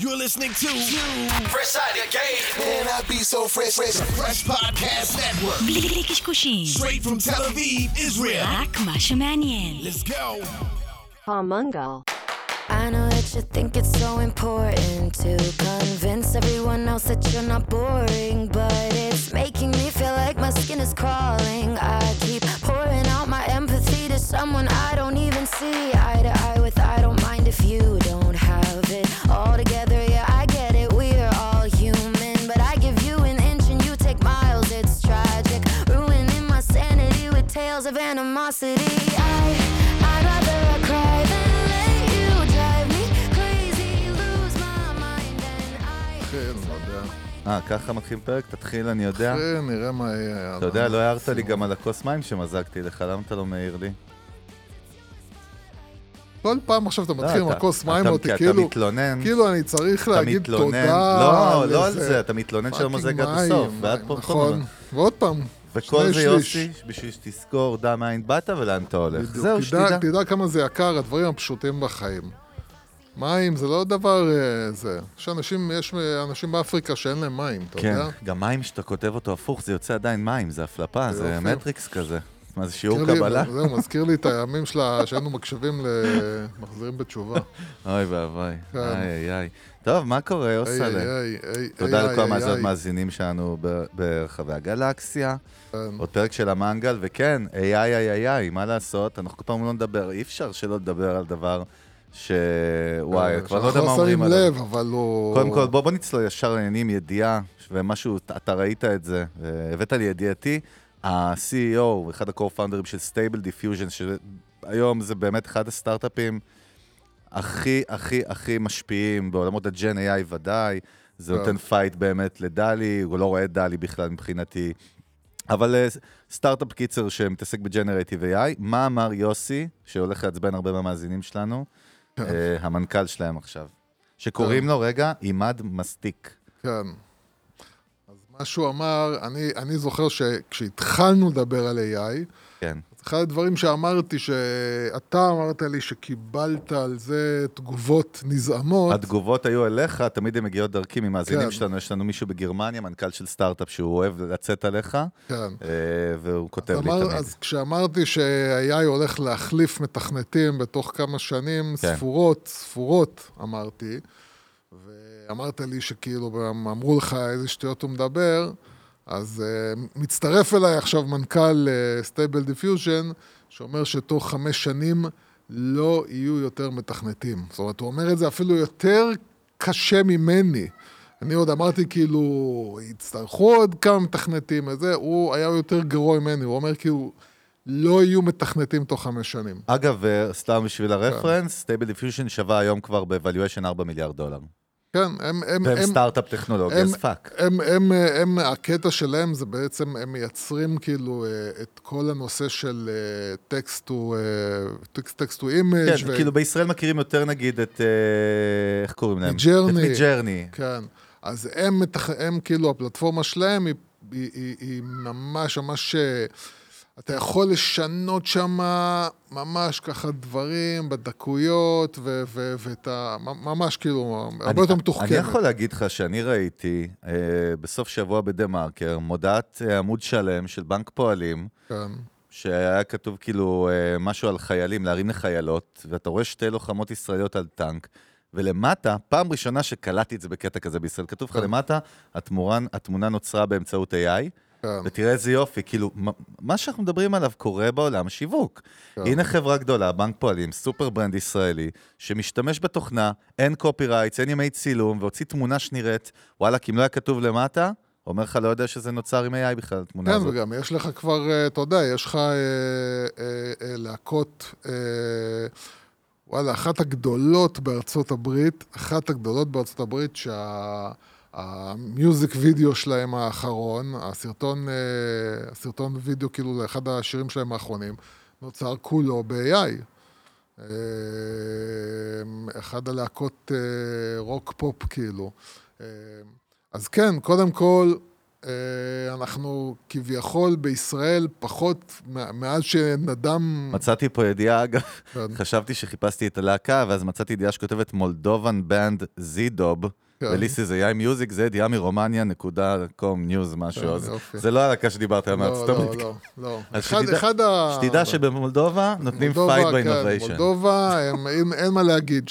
You're listening to Fresh Out of the Game. Man, I be so fresh, fresh, fresh podcast network. Straight from Tel Aviv, Israel. Let's go. Palmungal. I know that you think it's so important to convince everyone else that you're not boring, but it's making me feel like my skin is crawling. I keep pouring out my empathy to someone I don't even see eye to eye with. I don't mind if you don't have it all together. Yeah, I get it. We're all human, but I give you an inch and you take miles. It's tragic, ruining my sanity with tales of animosity. I, I'd rather I cry than let you drive me crazy, lose my mind, and I. לא. אה, ככה מתחיל פרק? תתחיל, אני יודע. כן, נראה מה יהיה. אתה יודע, לא הערת לי גם על הכוס מים שמזגתי לך, למה אתה לא מעיר לי? כל פעם עכשיו אתה מתחיל עם הכוס מים אותי, כי אתה כאילו, מתלונן. כאילו אני צריך להגיד. תודה. לא, לא על. זה, אתה מתלונן שלא מוזג עד הסוף, ועד פה נכון. ועוד פעם, וכל זה. יוסי, בשביל שתזכור, דע מאין באת ולאן אתה הולך. זהו, תדע- שתדע. תדע כמה זה יקר, הדברים הפשוטים בחיים. מים זה לא דבר אה, זה. יש אנשים, יש אנשים באפריקה שאין להם מים, אתה כן, יודע? גם מים שאתה כותב אותו הפוך, זה יוצא עדיין מים, זה הפלפה, זה יופי. מטריקס כזה. מה זה שיעור מזכיר לי- קבלה? זהו, מזכיר לי את הימים שלה, שהיינו מקשיבים למחזירים בתשובה. אוי ואבוי, כן. איי איי. טוב, מה קורה, איי, תודה איי, לכל המאזינות. מאזינים שלנו ברחבי הגלקסיה. כן. עוד פרק של המנגל, וכן, איי איי איי איי, מה לעשות? אנחנו כל פעם לא נדבר, אי אפשר שלא לדבר על דבר ש... וואי, כבר לא יודע מה אומרים לא עליו. לב, אבל הוא... קודם כל, בוא, בוא נצלול ישר לעניינים, ידיעה, ומשהו, אתה- ראית את זה, הבאת לידיעתי, ה-CEO, אחד ה-co-founders של Stable Diffusion, שהיום זה באמת אחד הסטארט-אפים הכי, הכי, הכי משפיעים בעולמות ה Gen AI ודאי, זה כן. נותן פייט באמת לדלי, הוא לא רואה דלי בכלל מבחינתי. אבל אה, סטארט-אפ קיצר שמתעסק ב generative AI, מה אמר יוסי, שהולך לעצבן הרבה מהמאזינים שלנו, כן. המנכ"ל שלהם עכשיו, שקוראים לו, רגע, עימאד מוסטאק. כן. אז מה שהוא אמר, אני, אני זוכר שכשהתחלנו לדבר על AI, כן. אחד הדברים שאמרתי, שאתה אמרת לי שקיבלת על זה תגובות נזעמות. התגובות היו אליך, תמיד הן מגיעות דרכי ממאזינים כן. שלנו. יש לנו מישהו בגרמניה, מנכ"ל של סטארט-אפ, שהוא אוהב לצאת עליך, כן. אה, והוא כותב לי אמר, תמיד. אז כשאמרתי ש-AI הולך להחליף מתכנתים בתוך כמה שנים, כן. ספורות, ספורות, אמרתי, ואמרת לי שכאילו, אמרו לך איזה שטויות הוא מדבר, אז uh, מצטרף אליי עכשיו מנכ"ל Stable uh, Diffusion, שאומר שתוך חמש שנים לא יהיו יותר מתכנתים. זאת אומרת, הוא אומר את זה אפילו יותר קשה ממני. אני עוד אמרתי כאילו, יצטרכו עוד כמה מתכנתים וזה, הוא היה יותר גרוע ממני, הוא אומר כאילו, לא יהיו מתכנתים תוך חמש שנים. אגב, אה, סתם בשביל הרפרנס, Stable Diffusion שווה היום כבר ב-valuation 4 מיליארד דולר. כן, הם... הם, והם הם סטארט-אפ טכנולוגי, הם- אז פאק. הם, הם, הם, הקטע שלהם זה בעצם, הם מייצרים כאילו אה, את כל הנושא של טקסט טו אימג' כן, כאילו בישראל מכירים יותר נגיד את, אה, איך קוראים להם? Midjourney. את Midjourney. כן, אז הם. הם כאילו, הפלטפורמה שלהם היא, היא, היא, היא ממש ממש... אתה יכול לשנות שם ממש ככה דברים בדקויות, ואת ה... ממש כאילו, הרבה יותר מתוחכמת. אני יכול להגיד לך שאני ראיתי אה, בסוף שבוע בדה מרקר מודעת אה, עמוד שלם של בנק פועלים, כן, שהיה כתוב כאילו אה, משהו על חיילים, להרים לחיילות, ואתה רואה שתי לוחמות ישראליות על טנק, ולמטה, פעם ראשונה שקלטתי את זה בקטע כזה בישראל, כתוב לך כן. למטה, התמורה, התמונה נוצרה באמצעות AI, כן. ותראה איזה יופי, כאילו, מה- שאנחנו מדברים עליו קורה בעולם שיווק. כן. הנה חברה גדולה, בנק פועלים, super brand ישראלי, שמשתמש בתוכנה, אין copyrights, אין ימי צילום, והוציא תמונה שנראית, וואלה, כי אם לא היה כתוב למטה, אומר לך, לא יודע שזה נוצר עם AI בכלל, התמונה כן, הזאת. וגם יש לך כבר, אה, אתה יודע, יש לך אה, אה, אה, להקות, אה, וואלה, אחת הגדולות בארצות הברית, אחת הגדולות בארצות הברית, שה music video שלהם האחרון, הסרטון, אה, הסרטון וידאו, כאילו, לאחד השירים שלהם האחרונים, נוצר כולו ב-AI. אה, אחד הלהקות אה, רוק פופ, כאילו. אז כן, קודם כל, אנחנו כביכול בישראל פחות, מאז שנדם... מצאתי פה ידיעה, אגב, כן. חשבתי שחיפשתי את הלהקה, ואז מצאתי ידיעה שכותבת מולדובן בנד זידוב. וליסי זה יאי מיוזיק, זה ידיעה מרומניה, נקודה קום ניוז משהו, כן. זה לא הלהקה שדיברת עליה לא, מארצות לא, הברית. לא, לא. אחד, שתדע- שבמולדובה נותנים פייט כן, באינוביישן. מולדובה, הם, אין, מה להגיד,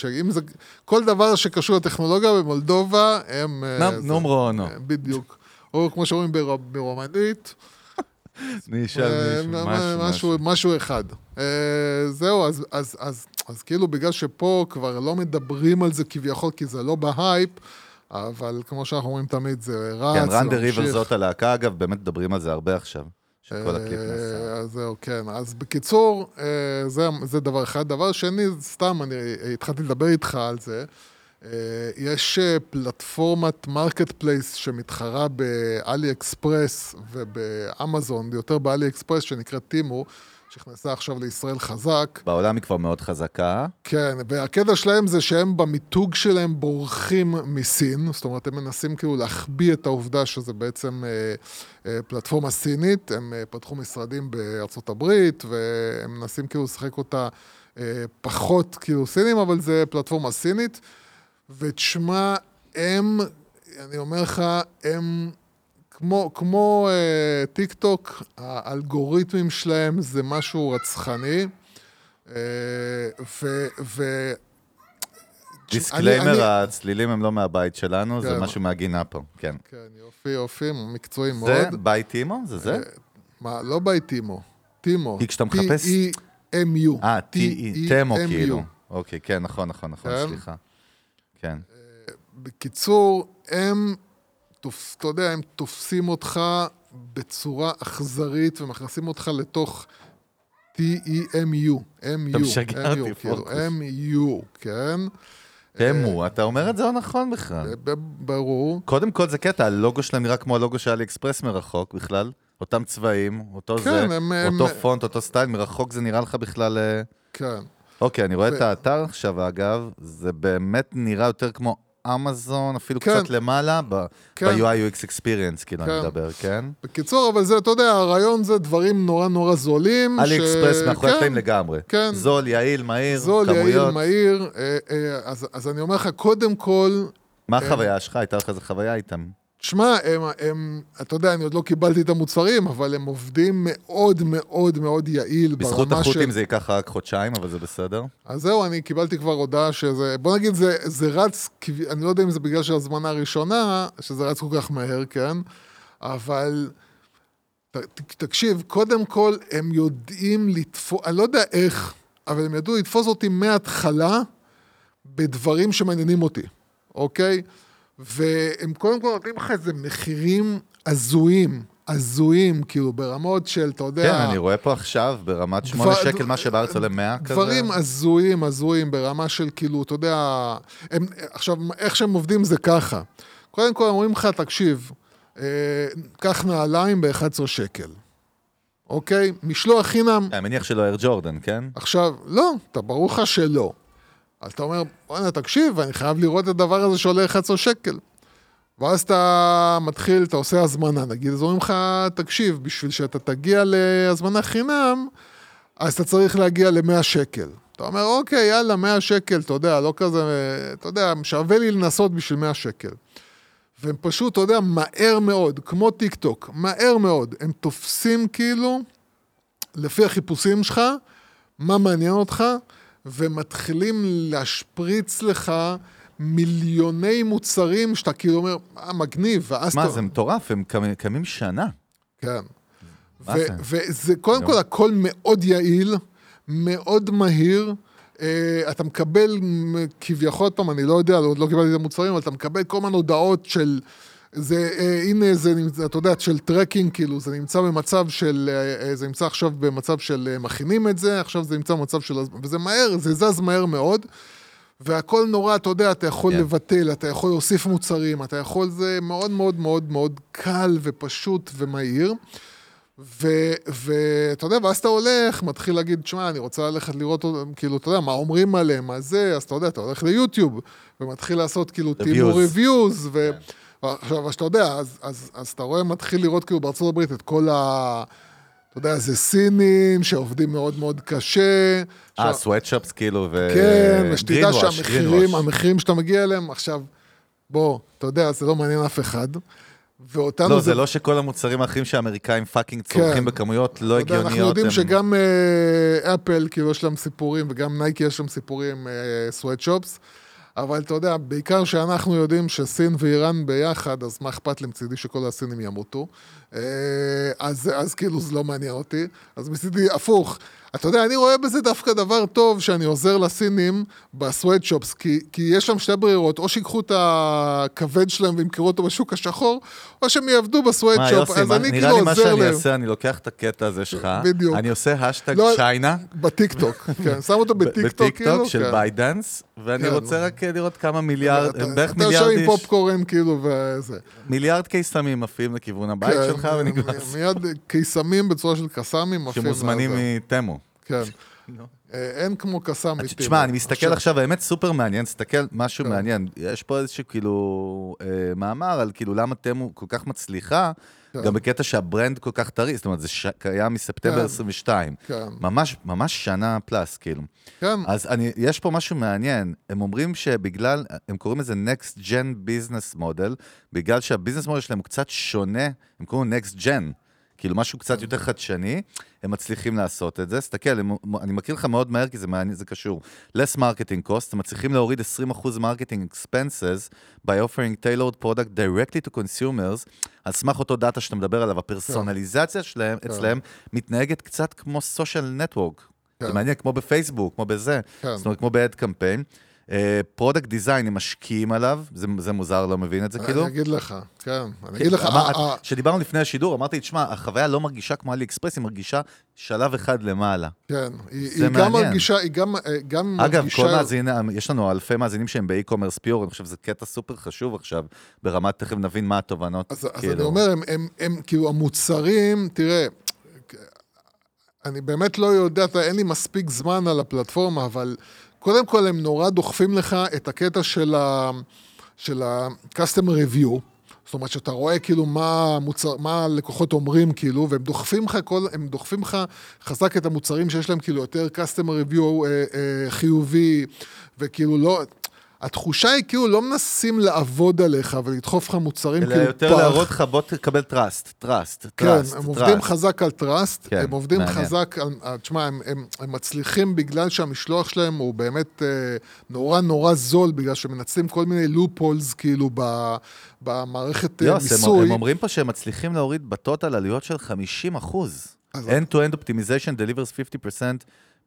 כל דבר שקשור לטכנולוגיה במולדובה, הם... אה, נומרו אונו. בדיוק. או כמו שאומרים בר- ברומנית, נשאל אה, מישהו, משהו, אחד. אה, זהו, אז, כאילו בגלל שפה כבר לא מדברים על זה כביכול, כי זה לא בהייפ, אבל כמו שאנחנו אומרים תמיד, זה רץ, כן, רן דה. ריבר זאת הלהקה, אגב, באמת מדברים על זה הרבה עכשיו, שכל הקליפ אה, נעשה. אז זהו, כן. אז בקיצור, זה, זה דבר אחד. דבר שני, סתם, אני התחלתי לדבר איתך על זה. אה, יש אה, פלטפורמת מרקט פלייס שמתחרה באלי אקספרס ובאמזון, יותר באלי אקספרס, שנקראת טימו, שנכנסה עכשיו לישראל חזק. בעולם היא כבר מאוד חזקה. כן, והקטע שלהם זה שהם במיתוג שלהם בורחים מסין, זאת אומרת, הם מנסים כאילו להחביא את העובדה שזה בעצם אה, אה, פלטפורמה סינית, הם אה, פתחו משרדים בארצות הברית, והם מנסים כאילו לשחק אותה אה, פחות כאילו סינים, אבל זה פלטפורמה סינית, ותשמע, הם, אני אומר לך, הם... כמו, כמו אה, טיק טוק, האלגוריתמים שלהם זה משהו רצחני. אה, ו... ו... אני- disclaimer, הצלילים הם לא מהבית שלנו, זה כן. משהו מהגינה פה, כן. כן, יופי, יופי, מקצועי זה מאוד. buy Temu? זה זה? אה, מה, לא buy Temu, Temu. כי כשאתה מחפש- T-E-M-U. אה, T-E, Temu T-E-M-U. כאילו. אוקיי, כן, נכון, נכון, נכון, כן. סליחה. כן. בקיצור, הם, תופ... אתה יודע, הם תופסים אותך בצורה אכזרית ומכניסים אותך לתוך T-E-M-U. M-U. אתה משגע אותי, כאילו, פוקוס. M-U, כן? תמו, אתה אומר את זה לא נכון בכלל. ב- ברור. קודם כל זה קטע, הלוגו שלהם נראה כמו הלוגו של אלי אקספרס מרחוק בכלל. אותם צבעים, אותו כן, זה, הם- אותו הם- פונט, אותו סטייל, מרחוק זה נראה לך בכלל... אה, כן. אוקיי, אני רואה את האתר עכשיו, אגב, זה באמת נראה יותר כמו אמזון, אפילו כן. קצת למעלה, ב- כן. ב-UI UX experience, כאילו, אני כן. מדבר, כן? בקיצור, אבל זה, אתה יודע, הרעיון זה דברים נורא נורא זולים. אלי ש- אקספרס מאחורי כן, הקלעים לגמרי. כן. זול, יעיל, מהיר, זול, יעיל, כמויות. מהיר. אה, אה, אז, אז אני אומר לך, קודם כל, מה החוויה שלך? הייתה לך איזה חוויה איתם? שמע, הם, הם, אתה יודע, אני עוד לא קיבלתי את המוצרים, אבל הם עובדים מאוד מאוד מאוד יעיל בזכות ברמה החות'ים של... זה ייקח רק חודשיים, אבל זה בסדר. אז זהו, אני קיבלתי כבר הודעה שזה... בוא נגיד, זה, זה רץ, אני לא יודע אם זה בגלל שהזמנה הראשונה, שזה רץ כל כך מהר, כן? אבל... ת- תקשיב, קודם כל, הם יודעים לתפוס... אני לא יודע איך, אבל הם ידעו לתפוס אותי מההתחלה בדברים שמעניינים אותי, אוקיי? והם קודם כל נותנים לך איזה מחירים הזויים, הזויים, כאילו, ברמות של, אתה יודע... כן, אני רואה פה עכשיו ברמת שמונה דבר- שקל, מה שבארץ עולה 100 כזה. דברים הזויים, הזויים, ברמה של כאילו, אתה יודע, הם, עכשיו, איך שהם עובדים זה ככה. קודם כל, אומרים לך, תקשיב, אה, קח נעליים ב-11 שקל, אוקיי? משלוח חינם. אני מניח שלא אר ג'ורדן, כן? עכשיו, לא, אתה ברור לך שלא. אז אתה אומר, בוא'נה, תקשיב, אני חייב לראות את הדבר הזה שעולה 11 שקל. ואז אתה מתחיל, אתה עושה הזמנה, נגיד, אז אומרים לך, תקשיב, בשביל שאתה תגיע להזמנה חינם, אז אתה צריך להגיע ל-100 שקל. אתה אומר, אוקיי, יאללה, 100 שקל, אתה יודע, לא כזה, אתה יודע, שווה לי לנסות בשביל 100 שקל. והם פשוט, אתה יודע, מהר מאוד, כמו טיק טוק, מהר מאוד, הם תופסים כאילו, לפי החיפושים שלך, מה מעניין אותך, ומתחילים להשפריץ לך מיליוני מוצרים שאתה כאילו אומר, אה, מגניב, ואז מה, אתה... זה מטורף, הם קמים- שנה. כן. וזה קודם. כל הכל מאוד יעיל, מאוד מהיר. אה, אתה מקבל כביכול, עוד פעם, אני לא יודע, עוד לא קיבלתי את המוצרים, אבל אתה מקבל כל מיני הודעות של... זה, אה, הנה, זה נמצא, אתה יודע, של tracking, כאילו, זה נמצא במצב של, אה, אה, זה נמצא עכשיו במצב של מכינים את זה, עכשיו זה נמצא במצב של, וזה מהר, זה זז מהר מאוד, והכל נורא, אתה יודע, אתה יכול כן. לבטל, אתה יכול להוסיף מוצרים, אתה יכול, זה מאוד מאוד מאוד מאוד קל ופשוט ומהיר. ואתה יודע, ואז אתה הולך, מתחיל להגיד, שמע, אני רוצה ללכת לראות, כאילו, אתה יודע, מה אומרים עליהם, מה זה, אז אתה יודע, אתה הולך ליוטיוב, ומתחיל לעשות כאילו טימו. ריוויוז, ו... עכשיו, אז אתה יודע, אז, אז, אז אתה רואה, מתחיל לראות כאילו בארצות הברית את כל ה... אתה יודע, זה סינים שעובדים מאוד מאוד קשה. אה, סוואטשופס כאילו, ו... כן, ושתדע שהמחירים. המחירים שאתה מגיע אליהם, עכשיו, בוא, אתה יודע, זה לא מעניין אף אחד. ואותנו לא, זה לא שכל המוצרים האחרים שהאמריקאים fucking צורכים כן. בכמויות לא יודע, הגיוניות. אנחנו יודעים הם- שגם אה, אפל, כאילו, יש להם סיפורים, וגם נייקי יש להם סיפורים, sweatshops. אבל אתה יודע, בעיקר שאנחנו יודעים שסין ואיראן ביחד, אז מה אכפת לי מצידי שכל הסינים ימותו? אה, אז, אז כאילו זה לא מעניין אותי. אז מצידי הפוך. אתה יודע, אני רואה בזה דווקא דבר טוב שאני עוזר לסינים ב sweatshops, כי, כי יש שם שתי ברירות, או שיקחו את הכבד שלהם וימכרו אותו בשוק השחור, או שהם יעבדו בסוואטשופ. אז מה- אני נראה כאילו לי מה עוזר שאני להם. אעשה, אני לוקח את הקטע הזה שלך, בדיוק. אני עושה השטג לא, צ'יינה, בטיקטוק, כן, שם אותו בטיקטוק, כאילו, בטיקטוק של כן. ביידנס, ואני כן. רוצה רק לראות כמה מיליארד, אתה- הם בערך אתה מיליארד יושב עם איש, פופקורן, כאילו, וזה. מיליארד קיסמים עפים לכיוון הבית כן, שלך, ונגמר. מ- מיד קיסמים בצורה של קסאמים. שמוזמנים. מתמו. כן. אה, אין כמו קסאם מטבע. תשמע, אני מסתכל עכשיו- האמת סופר מעניין, תסתכל, משהו כן. מעניין. יש פה איזשהו כאילו אה, מאמר על כאילו למה Temu כל כך מצליחה. גם בקטע שה brand כל כך טרי, זאת אומרת, זה ש- קיים מספטמבר כן. 22. כן, ממש, ממש שנה פלאס, כאילו. כן, אז אני, יש פה משהו מעניין, הם אומרים שבגלל, הם קוראים לזה Next Gen Business Model, בגלל שה business model שלהם הוא קצת שונה, הם קוראים Next Gen, כאילו משהו קצת יותר חדשני, הם מצליחים לעשות את זה. תסתכל, הם, אני מכיר לך מאוד מהר כי זה מעניין, זה קשור. less marketing cost, הם מצליחים להוריד 20% marketing expenses by offering tailored product directly to consumers, על סמך אותו data שאתה מדבר עליו, הפרסונליזציה שלהם, אצלהם, מתנהגת קצת כמו social network. זה כן. מעניין, כמו בפייסבוק, כמו בזה. כן. זאת אומרת, כמו ב-ad campaign. product design, הם משקיעים עליו, זה, זה מוזר, לא מבין את זה, כאילו. אני אגיד לך, כן, אני אגיד לך, אה, אה, כשדיברנו לפני השידור, אמרתי, תשמע, החוויה לא מרגישה כמו אלי אקספרס, היא מרגישה שלב אחד למעלה. כן, היא היא גם. מרגישה, היא גם אה, גם אגב, מרגישה... כל מאזין, יש לנו אלפי מאזינים שהם באי-קומרס פיור, אני חושב שזה קטע סופר חשוב עכשיו, ברמת, תכף נבין מה התובנות. אז, אז כאילו. אני אומר, הם, הם, הם כאילו המוצרים, תראה, אני באמת לא יודע, אין לי מספיק זמן על הפלטפורמה, אבל קודם כל הם נורא דוחפים לך את הקטע של ה- של ה-custom review. זאת אומרת שאתה רואה כאילו מה, המוצר, מה הלקוחות אומרים כאילו, והם דוחפים לך כל, הם דוחפים לך חזק את המוצרים שיש להם כאילו יותר customer review אה, אה, חיובי, וכאילו לא, התחושה היא כאילו לא מנסים לעבוד עליך ולדחוף לך מוצרים אלא כאילו יותר פח. להראות לך, בוא תקבל trust, trust, כן, trust, הם עובדים. חזק על trust, כן, הם עובדים מעניין. חזק על... תשמע, הם, הם, הם מצליחים בגלל שהמשלוח שלהם הוא באמת אה, נורא נורא זול, בגלל שמנצלים כל מיני loopholes כאילו ב, במערכת אה, יוס, הם, מיסוי. הם אומרים פה שהם מצליחים להוריד בטוטל עלויות של 50 אחוז. End-to-end optimization delivers 50%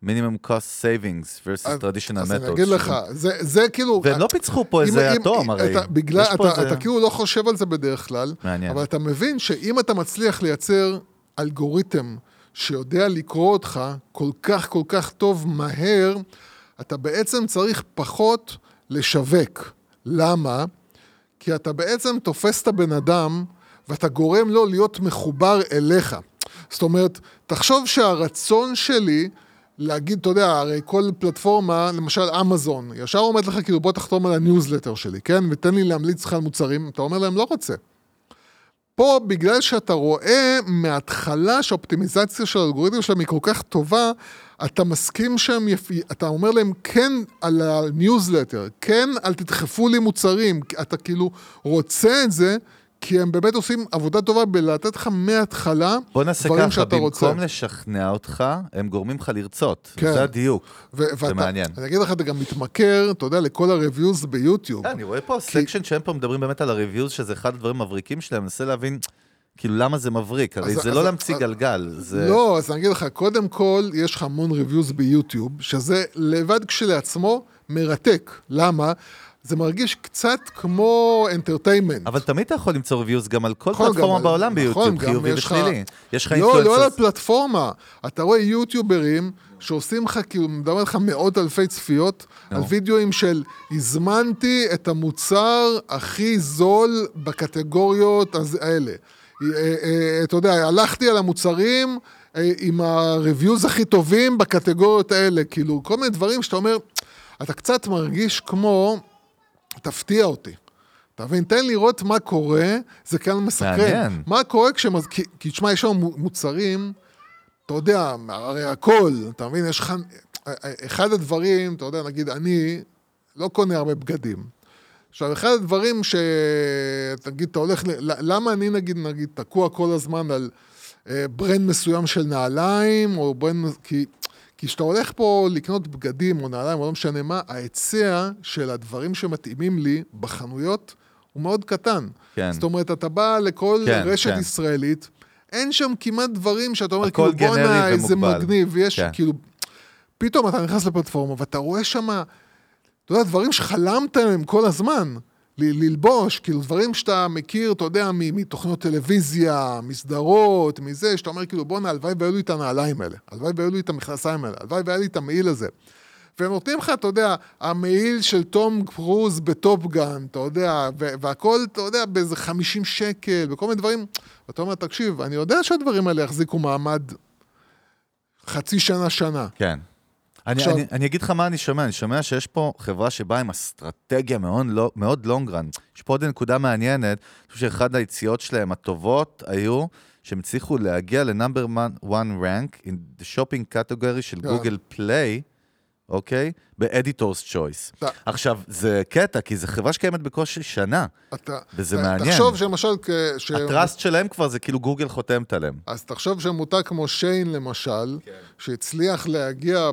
minimum cost savings versus אז- traditional אז אני. אגיד לך, זה, זה כאילו... והם לא פיצחו פה איזה אטום הרי. אתה, בגלל, אתה, איזה- אתה כאילו לא חושב על זה בדרך כלל, מעניין. אבל אתה מבין שאם אתה מצליח לייצר אלגוריתם שיודע לקרוא אותך כל כך כל כך טוב מהר, אתה בעצם צריך פחות לשווק. למה? כי אתה בעצם תופס את הבן אדם ואתה גורם לו להיות מחובר אליך. זאת אומרת, תחשוב שהרצון שלי להגיד, אתה יודע, הרי כל פלטפורמה, למשל אמזון, ישר אומרת לך, כאילו, בוא תחתום על הניוזלטר שלי, כן? ותן לי להמליץ לך על מוצרים, אתה אומר להם, לא רוצה. פה, בגלל שאתה רואה מההתחלה שהאופטימיזציה של האלגוריתם שלהם היא כל כך טובה, אתה מסכים שהם, יפ... אתה אומר להם כן על הניוזלטר, כן אל תדחפו לי מוצרים, אתה כאילו רוצה את זה, כי הם באמת עושים עבודה טובה בלתת לך מההתחלה בוא נעשה דברים ככה, שאתה רוצה. במקום לשכנע אותך, הם גורמים לך לרצות. כן. זה הדיוק. ו- ואתה, מעניין. אני אגיד לך, אתה גם מתמכר, אתה יודע, לכל ה-reviews ביוטיוב. אני רואה פה section שהם פה מדברים באמת על ה reviews, שזה אחד הדברים המבריקים שלהם, אני מנסה להבין, כאילו, למה זה מבריק? הרי אז- זה אז- לא להמציא גלגל, זה... לא, אז אני אגיד לך, קודם כל, יש לך המון reviews ביוטיוב, שזה לבד כשלעצמו מרתק. למה? זה מרגיש קצת כמו entertainment. אבל תמיד אתה יכול למצוא ריוויוז גם על כל נכון, פלטפורמה גם- בעולם נכון, ביוטיוב, חיובי לך- ושלילי. יש לך לא, לא על. הפלטפורמה. אתה רואה יוטיוברים שעושים לך, כאילו, מדבר איתך מאות אלפי צפיות. על וידאוים של הזמנתי את המוצר הכי זול בקטגוריות האלה. אה, אה, אתה יודע, הלכתי על המוצרים אה, עם ה-reviews הכי טובים בקטגוריות האלה, כאילו, כל מיני דברים שאתה אומר, אתה קצת מרגיש כמו, תפתיע אותי. אתה מבין? תן לראות מה קורה, זה כאן מסקרן. מעניין. מה קורה כשמז... כי, כי תשמע, יש לנו מוצרים, אתה יודע, הרי הכל, אתה מבין? יש לך... אחד הדברים, אתה יודע, נגיד, אני לא קונה הרבה בגדים. עכשיו, אחד הדברים ש... תגיד, אתה הולך... ל... למה אני, נגיד, נגיד, תקוע כל הזמן על אה, brand מסוים של נעליים, או brand... כי... כי כשאתה הולך פה לקנות בגדים או נעליים או לא משנה מה, ההיצע של הדברים שמתאימים לי בחנויות הוא מאוד קטן. כן. זאת אומרת, אתה בא לכל כן, רשת כן. ישראלית, אין שם כמעט דברים שאתה אומר, כאילו, בואנה, איזה ומוגבל." מגניב, ויש כן. כאילו... פתאום אתה נכנס לפלטפורמה ואתה רואה שם, אתה יודע, דברים שחלמת עליהם כל הזמן. ללבוש, כאילו דברים שאתה מכיר, אתה יודע, מתוכניות טלוויזיה, מסדרות, מזה, שאתה אומר, כאילו, בואנה, הלוואי והיו לי את הנעליים האלה, הלוואי והיו לי את המכנסיים האלה, הלוואי והיה לי את המעיל הזה. והם נותנים לך, אתה יודע, המעיל של תום קרוז בטופגן, אתה יודע, והכל, אתה יודע, באיזה 50 שקל, וכל מיני דברים. ואתה אומר, תקשיב, אני יודע שהדברים האלה יחזיקו מעמד חצי שנה, שנה. כן. אני, עכשיו- אני, אני אגיד לך מה אני שומע, אני שומע שיש פה חברה שבאה עם אסטרטגיה מאוד, לא, מאוד run. יש פה עוד נקודה מעניינת, אני חושב שאחד היציאות שלהם הטובות היו שהם הצליחו להגיע לנאמבר 1 rank in the shopping category של כן. גוגל פליי, אוקיי? Choice. אתה- עכשיו, זה קטע, כי זו חברה שקיימת בקושי שנה. אתה, וזה מעניין. תחשוב שלמשל, ש... הטראסט שלהם כבר זה כאילו גוגל חותמת עליהם. אז תחשוב שמותג כמו שיין למשל, כן. שהצליח להגיע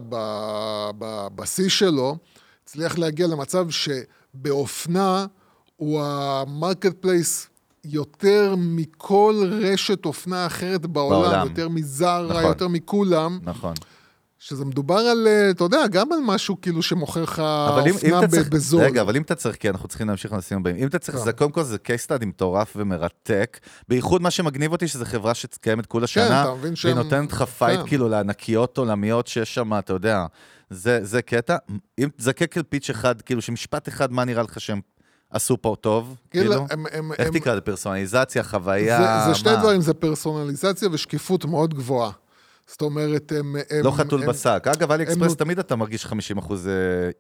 בשיא שלו, הצליח להגיע למצב שבאופנה הוא ה marketplace יותר מכל רשת אופנה אחרת בעולם, בעולם. יותר מזרה, נכון. יותר מכולם, נכון. שזה מדובר על, אה, אתה יודע, גם על משהו כאילו שמוכר לך אבל אם, אם אופנה בזול. רגע, אבל אם אתה צריך, כי אנחנו צריכים להמשיך לנושאים הבאים, אם אתה צריך, כן. זה קודם כל זה case study מטורף ומרתק, בייחוד מה שמגניב אותי שזו חברה שקיימת כולה שנה, מבין והיא נותנת לך fight כן. כאילו לענקיות עולמיות שיש שם, אתה יודע, זה, זה קטע. אם תזקק על pitch אחד, כאילו שמשפט אחד, מה נראה לך שהם עשו פה טוב, כאילו, כאילו? הם- הם- איך תקרא לזה? פרסונליזציה, חוויה, זה, זה שני מה? דברים, זה פרסונליזציה ושקיפות מאוד גבוהה. זאת אומרת, הם... הם לא חתול הם, בשק. אגב, אלי אקספרס תמיד אתה מרגיש 50 אחוז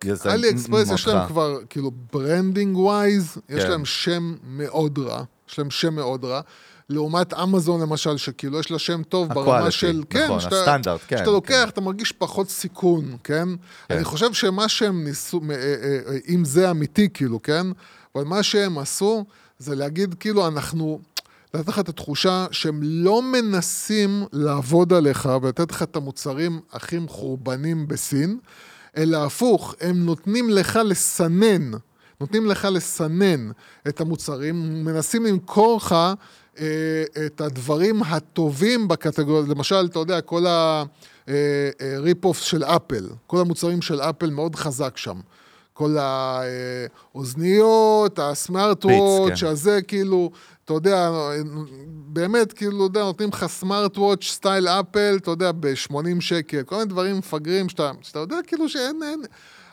יזם. אלי אקספרס יש להם. כבר, כאילו, branding wise, יש כן. להם שם מאוד רע. יש להם שם מאוד רע. לעומת אמזון למשל, שכאילו יש לה שם טוב ברמה הקואליטי, של... כן, נכון, שאתה- הסטנדרט, כן, שאתה לוקח, כן. אתה מרגיש פחות סיכון, כן? כן. אני חושב שמה שהם ניסו, אה, אה, אה, אם זה אמיתי, כאילו, כן? אבל מה שהם עשו, זה להגיד, כאילו, אנחנו... לתת לך את התחושה שהם לא מנסים לעבוד עליך ולתת לך את המוצרים הכי מחורבנים בסין, אלא הפוך, הם נותנים לך לסנן, נותנים לך לסנן את המוצרים, מנסים למכור לך אה, את הדברים הטובים בקטגוריה, למשל, אתה יודע, כל ה rip-off של אפל, כל המוצרים של אפל מאוד חזק שם. כל האוזניות, ה smart watch, כן. הזה כאילו, אתה יודע, באמת, כאילו, אתה יודע, נותנים לך smart watch style אפל, אתה יודע, ב-80 שקל, כל מיני דברים מפגרים שאתה, שאתה יודע כאילו שאין, אין,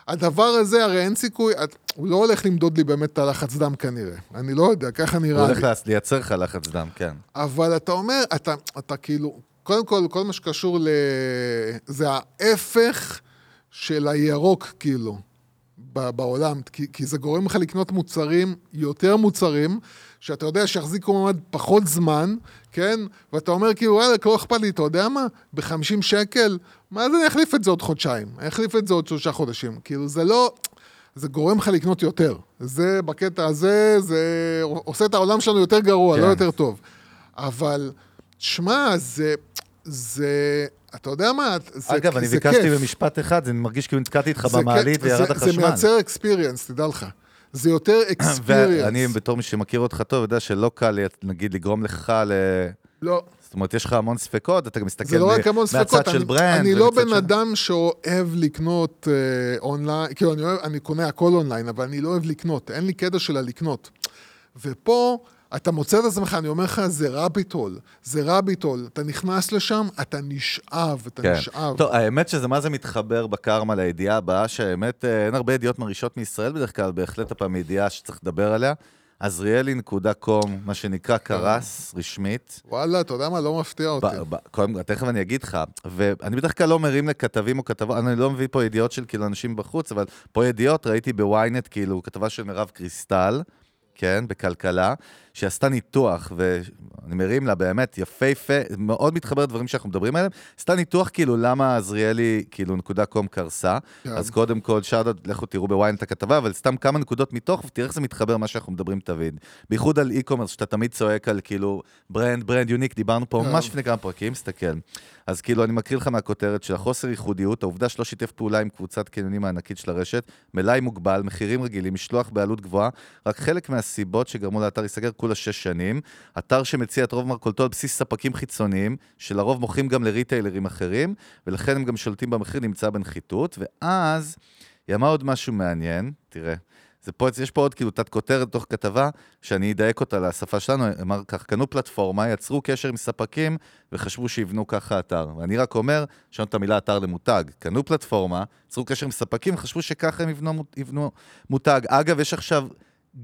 הדבר הזה, הרי אין סיכוי, את, הוא לא הולך למדוד לי באמת את הלחץ דם כנראה, אני לא יודע, ככה הוא נראה לי. הולך לה- לייצר לך לחץ דם, כן. אבל אתה אומר, אתה, אתה כאילו, קודם כל, כל מה שקשור ל... זה ההפך של הירוק, כאילו, בעולם, כי, כי זה גורם לך לקנות מוצרים, יותר מוצרים, שאתה יודע שיחזיקו מעמד פחות זמן, כן? ואתה אומר כאילו, וואלה, לא אכפת לי, אתה יודע מה? ב-50 שקל, מה זה, אני אחליף את זה עוד חודשיים, אני אחליף את זה עוד שלושה חודשים. כאילו, זה לא... זה גורם לך לקנות יותר. זה, בקטע הזה, זה עושה את העולם שלנו יותר גרוע, כן. לא יותר טוב. אבל, שמע, זה, זה, אתה יודע מה, זה, אגב, אני זה ביקשתי כיף. במשפט אחד, זה מרגיש כאילו נתקעתי איתך במעלית וירד החשמל. זה מייצר אקספיריאנס, תדע לך. זה יותר אקספיריאנס. ואני, בתור מי שמכיר אותך טוב, יודע שלא קל, נגיד, לגרום לך ל... לא, זאת אומרת, יש לך המון ספקות, אתה גם מסתכל זה לא רק המון ספקות. מהצד של אני, brand. אני לא בן של- אדם שאוהב לקנות אה, אונליין, כאילו, אני, אוהב, אני קונה הכל אונליין, אבל אני לא אוהב לקנות, אין לי קטע של הלקנות. ופה... אתה מוצא את עצמך, אני אומר לך, זה rabbit hole, זה rabbit hole. אתה נכנס לשם, אתה נשאב, אתה כן. נשאב. טוב, האמת שזה מה זה מתחבר בקרמה לידיעה הבאה, שהאמת אה, אין הרבה ידיעות מרעישות מישראל בדרך כלל, בהחלט הפעם ידיעה שצריך לדבר עליה. עזריאלי.קום, מה שנקרא קרס, רשמית. וואלה, אתה יודע מה? לא מפתיע אותי. קודם, תכף אני אגיד לך, ואני בדרך כלל לא מרים לכתבים או כתבות, אני לא מביא פה ידיעות של כאילו אנשים בחוץ, אבל פה ידיעות, ראיתי בוויינט כאילו כתבה של מירב קריסטל, כן, בכלכלה, שעשתה ניתוח, ואני מרים לה באמת יפהפה, מאוד מתחבר לדברים שאנחנו מדברים עליהם, עשתה ניתוח כאילו למה עזריאלי, כאילו נקודה קום קרסה. כן. אז קודם כל, שאלות, לכו תראו בוויין את הכתבה, אבל סתם כמה נקודות מתוך, ותראה איך זה מתחבר מה שאנחנו מדברים תמיד. בייחוד על e-commerce, שאתה תמיד צועק על כאילו brand, brand unique, דיברנו פה כן. ממש לפני כמה פרקים, סתכל. אז כאילו, אני מקריא לך מהכותרת של החוסר ייחודיות, העובדה שלא שיתף פעולה עם קבוצת קניונים הענקית של הרשת, מלאי מוגבל, מחירים רגילים, משלוח בעלות גבוהה, רק חלק מהסיבות שגרמו לאתר להיסגר שנים. אתר שמציע את רוב מרכולתו על בסיס ספקים חיצוניים, שלרוב מוכרים גם לריטיילרים אחרים, ולכן הם גם שולטים במחיר, נמצא בנחיתות, ואז היא אמרה עוד משהו מעניין, תראה. זה פה, יש פה עוד כאילו תת כותרת תוך כתבה, שאני אדייק אותה לשפה שלנו, אמר כך, קנו פלטפורמה, יצרו קשר עם ספקים וחשבו שיבנו ככה אתר. ואני רק אומר, שנו את המילה אתר למותג. קנו פלטפורמה, יצרו קשר עם ספקים וחשבו שככה הם יבנו, יבנו מותג. אגב, יש עכשיו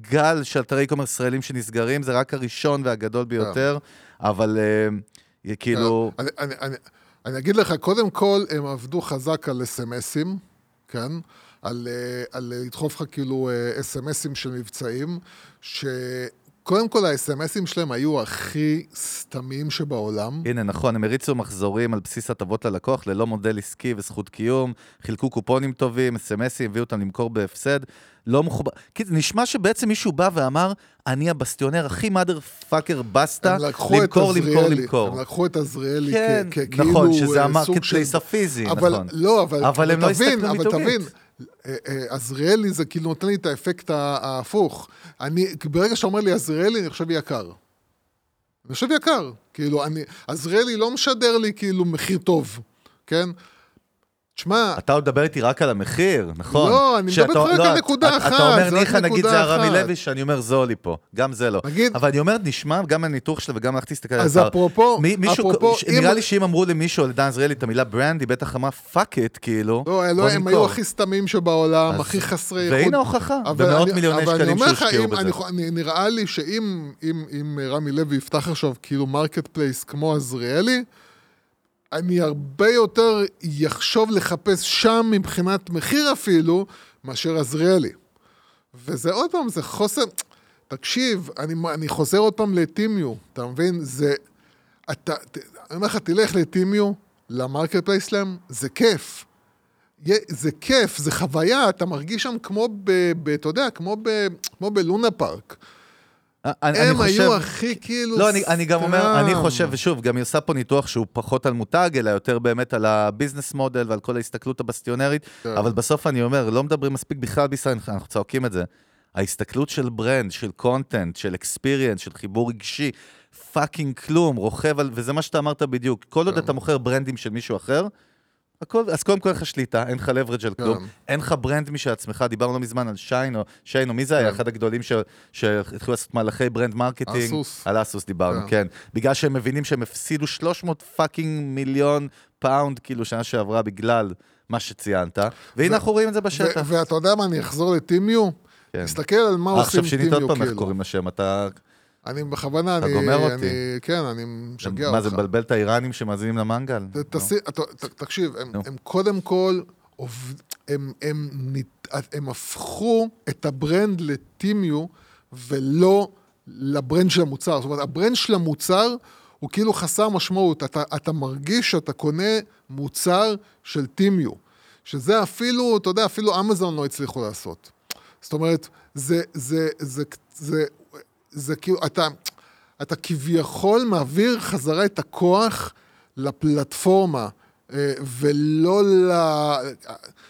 גל של אתרי קומרס ישראלים שנסגרים, זה רק הראשון והגדול ביותר, אבל אה, כאילו... אני, אני, אני, אני אגיד לך, קודם כל, הם עבדו חזק על אס.אם.אסים, כן? על, אה, על אה, לדחוף לך כאילו אה, אס.אם.אסים של מבצעים, שקודם כל האס.אם.אסים שלהם היו הכי סתמיים שבעולם. הנה, נכון, הם הריצו מחזורים על בסיס הטבות ללקוח, ללא מודל עסקי וזכות קיום, חילקו קופונים טובים, אס.אם.אסים, הביאו אותם למכור בהפסד, לא מחובר... כי זה נשמע שבעצם מישהו בא ואמר, אני הבסטיונר הכי מאדר פאקר בסטה, למכור, למכור, למכור. הם לקחו את עזריאלי כן, ככאילו נכון, שזה אה, סוג המרקט של- פלייס הפיזי, אבל נכון. לא, אבל, אבל הם לא תבין, הסתכלו אבל מיתוגית. תבין, אה, אה, עזריאלי זה כאילו נותן לי את האפקט ההפוך. אני, ברגע שאתה אומר לי עזריאלי, אני חושב יקר. אני חושב יקר. כאילו, עזריאלי לא משדר לי כאילו מחיר טוב, כן? תשמע, אתה עוד מדבר איתי רק על המחיר, נכון? לא, אני מדבר איתך רק על לא, נקודה אתה- אחת, אתה אומר, ניחא, נגיד נקודה זה הרמי. לוי, שאני אומר, זול לי פה. גם זה לא. נגיד- אבל אני אומר, נשמע, גם מהניתוח שלה וגם הלכתי להסתכל על אז האתר. אפרופו- מישהו- אפרופו, אם- נראה לי שאם אמרו למישהו על דן עזריאלי את המילה ברנד, היא בטח אמרה פאק איט, כאילו. לא, לא, הם. היו הכי סתמים שבעולם, אז- הכי חסרי איכות. והנה ההוכחה, במאות מיליוני שקלים שהושקעו אם- בזה. נראה לי שאם אם, אם רמי לוי יפתח עכשיו כאילו marketplace כמו עזריאלי, אני הרבה יותר יחשוב לחפש שם מבחינת מחיר אפילו, מאשר עזריאלי. וזה עוד פעם, זה חוסר... תקשיב, אני, אני חוזר עוד פעם ל Temu, אתה מבין? זה... אתה... אני אומר לך, תלך ל Temu, ל marketplace שלהם, זה כיף. זה כיף, זה חוויה, אתה מרגיש שם כמו ב... ב אתה יודע, כמו, ב, כמו בלונה פארק. אני- אני הם חושב- היו הכי כאילו לא, אני, אני גם אומר. אני חושב, ושוב, גם היא עושה פה ניתוח שהוא פחות על מותג, אלא יותר באמת על ה business model ועל כל ההסתכלות הבסטיונרית, כן. אבל בסוף אני אומר, לא מדברים מספיק בכלל בישראל, אנחנו צועקים את זה. ההסתכלות של brand, של content, של experience, של חיבור רגשי, fucking כלום, רוכב על, וזה מה שאתה אמרת בדיוק. כל עוד כן. אתה מוכר brandים של מישהו אחר, הכל, אז קודם כל אין לך שליטה, אין לך leverage על כלום, כן. אין לך brand משל עצמך, דיברנו לא מזמן על שיין, או שיין, או מי זה היה, כן. אחד הגדולים שהתחילו לעשות מהלכי brand marketing. אסוס. על אסוס דיברנו, כן. כן. בגלל שהם מבינים שהם הפסידו 300 fucking מיליון פאונד, כאילו, שנה שעברה בגלל מה שציינת, והנה אנחנו רואים את זה בשטח. ואתה יודע מה, אני אחזור לטימיו, כן. תסתכל על מה אה, עושים עכשיו שינית טימיו, עוד פעם איך כאילו. קוראים לשם, אתה... אני בכוונה, אתה אני... גומר אותי. כן, אני משגע מה אותך. זה, מבלבל את האיראנים שמאזינים למנגל? אתה- תקשיב, הם- קודם כל, הם הפכו את ה brand לטימיו ולא ל brand של המוצר. זאת אומרת, ה brand של המוצר הוא כאילו חסר משמעות. אתה, אתה מרגיש שאתה קונה מוצר של טימיו, שזה אפילו, אתה יודע, אפילו אמזון לא הצליחו לעשות. זאת אומרת, זה, זה, זה, זה, זה, זה כאילו, אתה, אתה כביכול מעביר חזרה את הכוח לפלטפורמה, אה, ולא ל...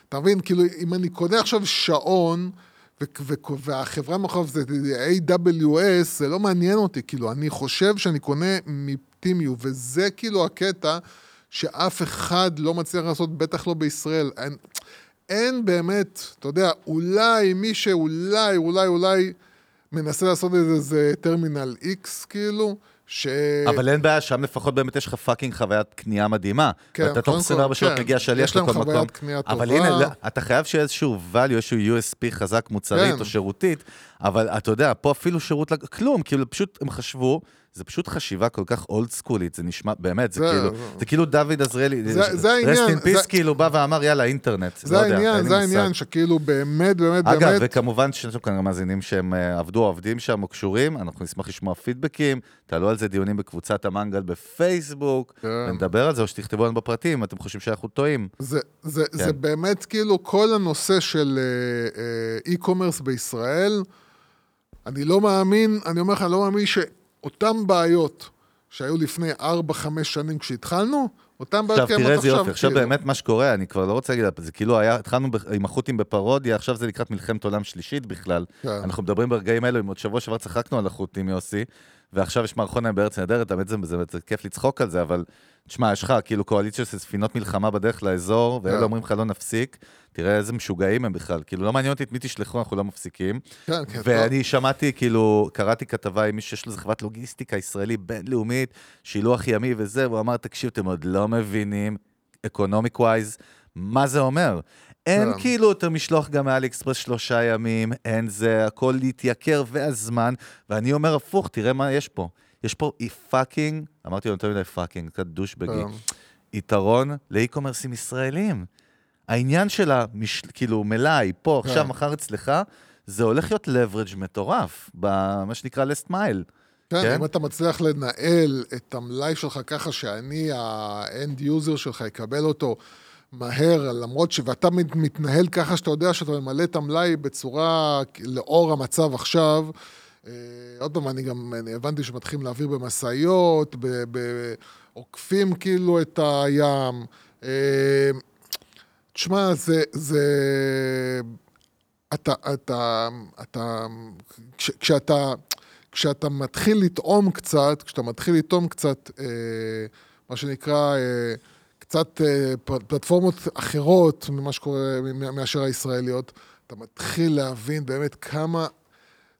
אתה מבין, כאילו, אם אני קונה עכשיו שעון, והחברה מאחוריו זה AWS, זה לא מעניין אותי, כאילו, אני חושב שאני קונה מטימיו, וזה כאילו הקטע שאף אחד לא מצליח לעשות, בטח לא בישראל. אין, אין באמת, אתה יודע, אולי מי שאולי, אולי, אולי מנסה לעשות איזה, טרמינל X, כאילו, ש... אבל אין בעיה, שם לפחות באמת יש לך fucking חוויית קנייה מדהימה. כן, ואתה תוך קודם כל, 24 שעות כן. מגיע שליח יש להם לכל חוויית מקום. קנייה אבל טובה. הנה, לא, אתה חייב שיהיה איזשהו value, איזשהו USP חזק מוצרית כן. או שירותית, אבל אתה יודע, פה אפילו שירות, לק- כלום, כאילו פשוט הם חשבו, זה פשוט חשיבה כל כך אולד סקולית, זה נשמע, באמת, זה זה- כאילו, זה- זה כאילו דוד עזריאלי, זה- זה העניין, rest in peace, זה- כאילו בא ואמר, יאללה, אינטרנט. זה לא יודע, אין העניין, לי זה. העניין, שכאילו באמת, באמת, אגב, באמת, וכמובן שיש לנו כאן מאזינים שהם אה, עבדו, עובדים שם או קשורים, אנחנו נשמח לשמוע פידבקים, תעלו על זה דיונים בקבוצת המנגל בפייסבוק, כן. ונדבר על זה, או שתכתבו לנו בפרטים, אתם חושבים שאנחנו טועים. זה, זה, כן. זה באמת כאילו כל הנושא של e-commerce בישראל, אני לא מאמין, אני אומר לך, אני לא מאמין שאותן בעיות שהיו לפני 4-5 שנים כשהתחלנו, אותן בעיות עכשיו, קיימות תראה איזה עכשיו. יופי, עכשיו כאילו. באמת מה שקורה, אני כבר לא רוצה להגיד, זה כאילו היה, התחלנו ב- עם החות'ים בפרודיה, עכשיו זה לקראת מלחמת עולם שלישית בכלל. כן. אנחנו מדברים ברגעים אלו, אם עוד שבוע שעבר צחקנו על החות'ים, יוסי, ועכשיו יש מערכון להם בארץ נהדרת, האמת זה, זה, זה כיף לצחוק על זה, אבל תשמע, יש לך כאילו קואליציה של ספינות מלחמה בדרך לאזור, ואלה כן. אומרים לך לא נפסיק, תראה איזה משוגעים הם בכלל, כאילו לא מעניין אותי את מי תשלחו, אנחנו לא מפסיקים. כן, כן, ואני שמעתי, כאילו, קראתי כתבה עם מישהו שיש לו איזה חברת לוגיסטיקה ישראלי בינלאומית, שילוח ימי וזה, והוא אמר, תקשיב, אתם עוד לא מבינים, economic wise, מה זה אומר. אין כן. כאילו יותר משלוח גם מאלי אקספרס שלושה ימים, אין זה, הכל להתייקר והזמן, ואני אומר הפוך, תראה מה יש פה. יש פה אי fucking, אמרתי לו יותר מדי fucking, קצת douchebagי, כן. יתרון ל e-commerceים ישראלים. העניין של המש... כאילו מלאי, פה, עכשיו, כן. מחר אצלך, זה הולך להיות leverage מטורף, במה שנקרא last mile. כן, כן? אם אתה מצליח לנהל את המלאי שלך ככה שאני, ה end user שלך, אקבל אותו מהר, למרות ש... ואתה מת- מתנהל ככה שאתה יודע שאתה ממלא את המלאי בצורה, לאור המצב עכשיו. אה, עוד פעם, אני גם אני הבנתי שמתחילים להעביר במשאיות, עוקפים כאילו את הים. אה, תשמע, זה, זה... אתה, אתה, אתה, כש, כשאתה, כשאתה מתחיל לטעום קצת, כשאתה מתחיל לטעום קצת, אה, מה שנקרא, אה, קצת אה, פלטפורמות אחרות ממה שקורה, מאשר הישראליות, אתה מתחיל להבין באמת כמה,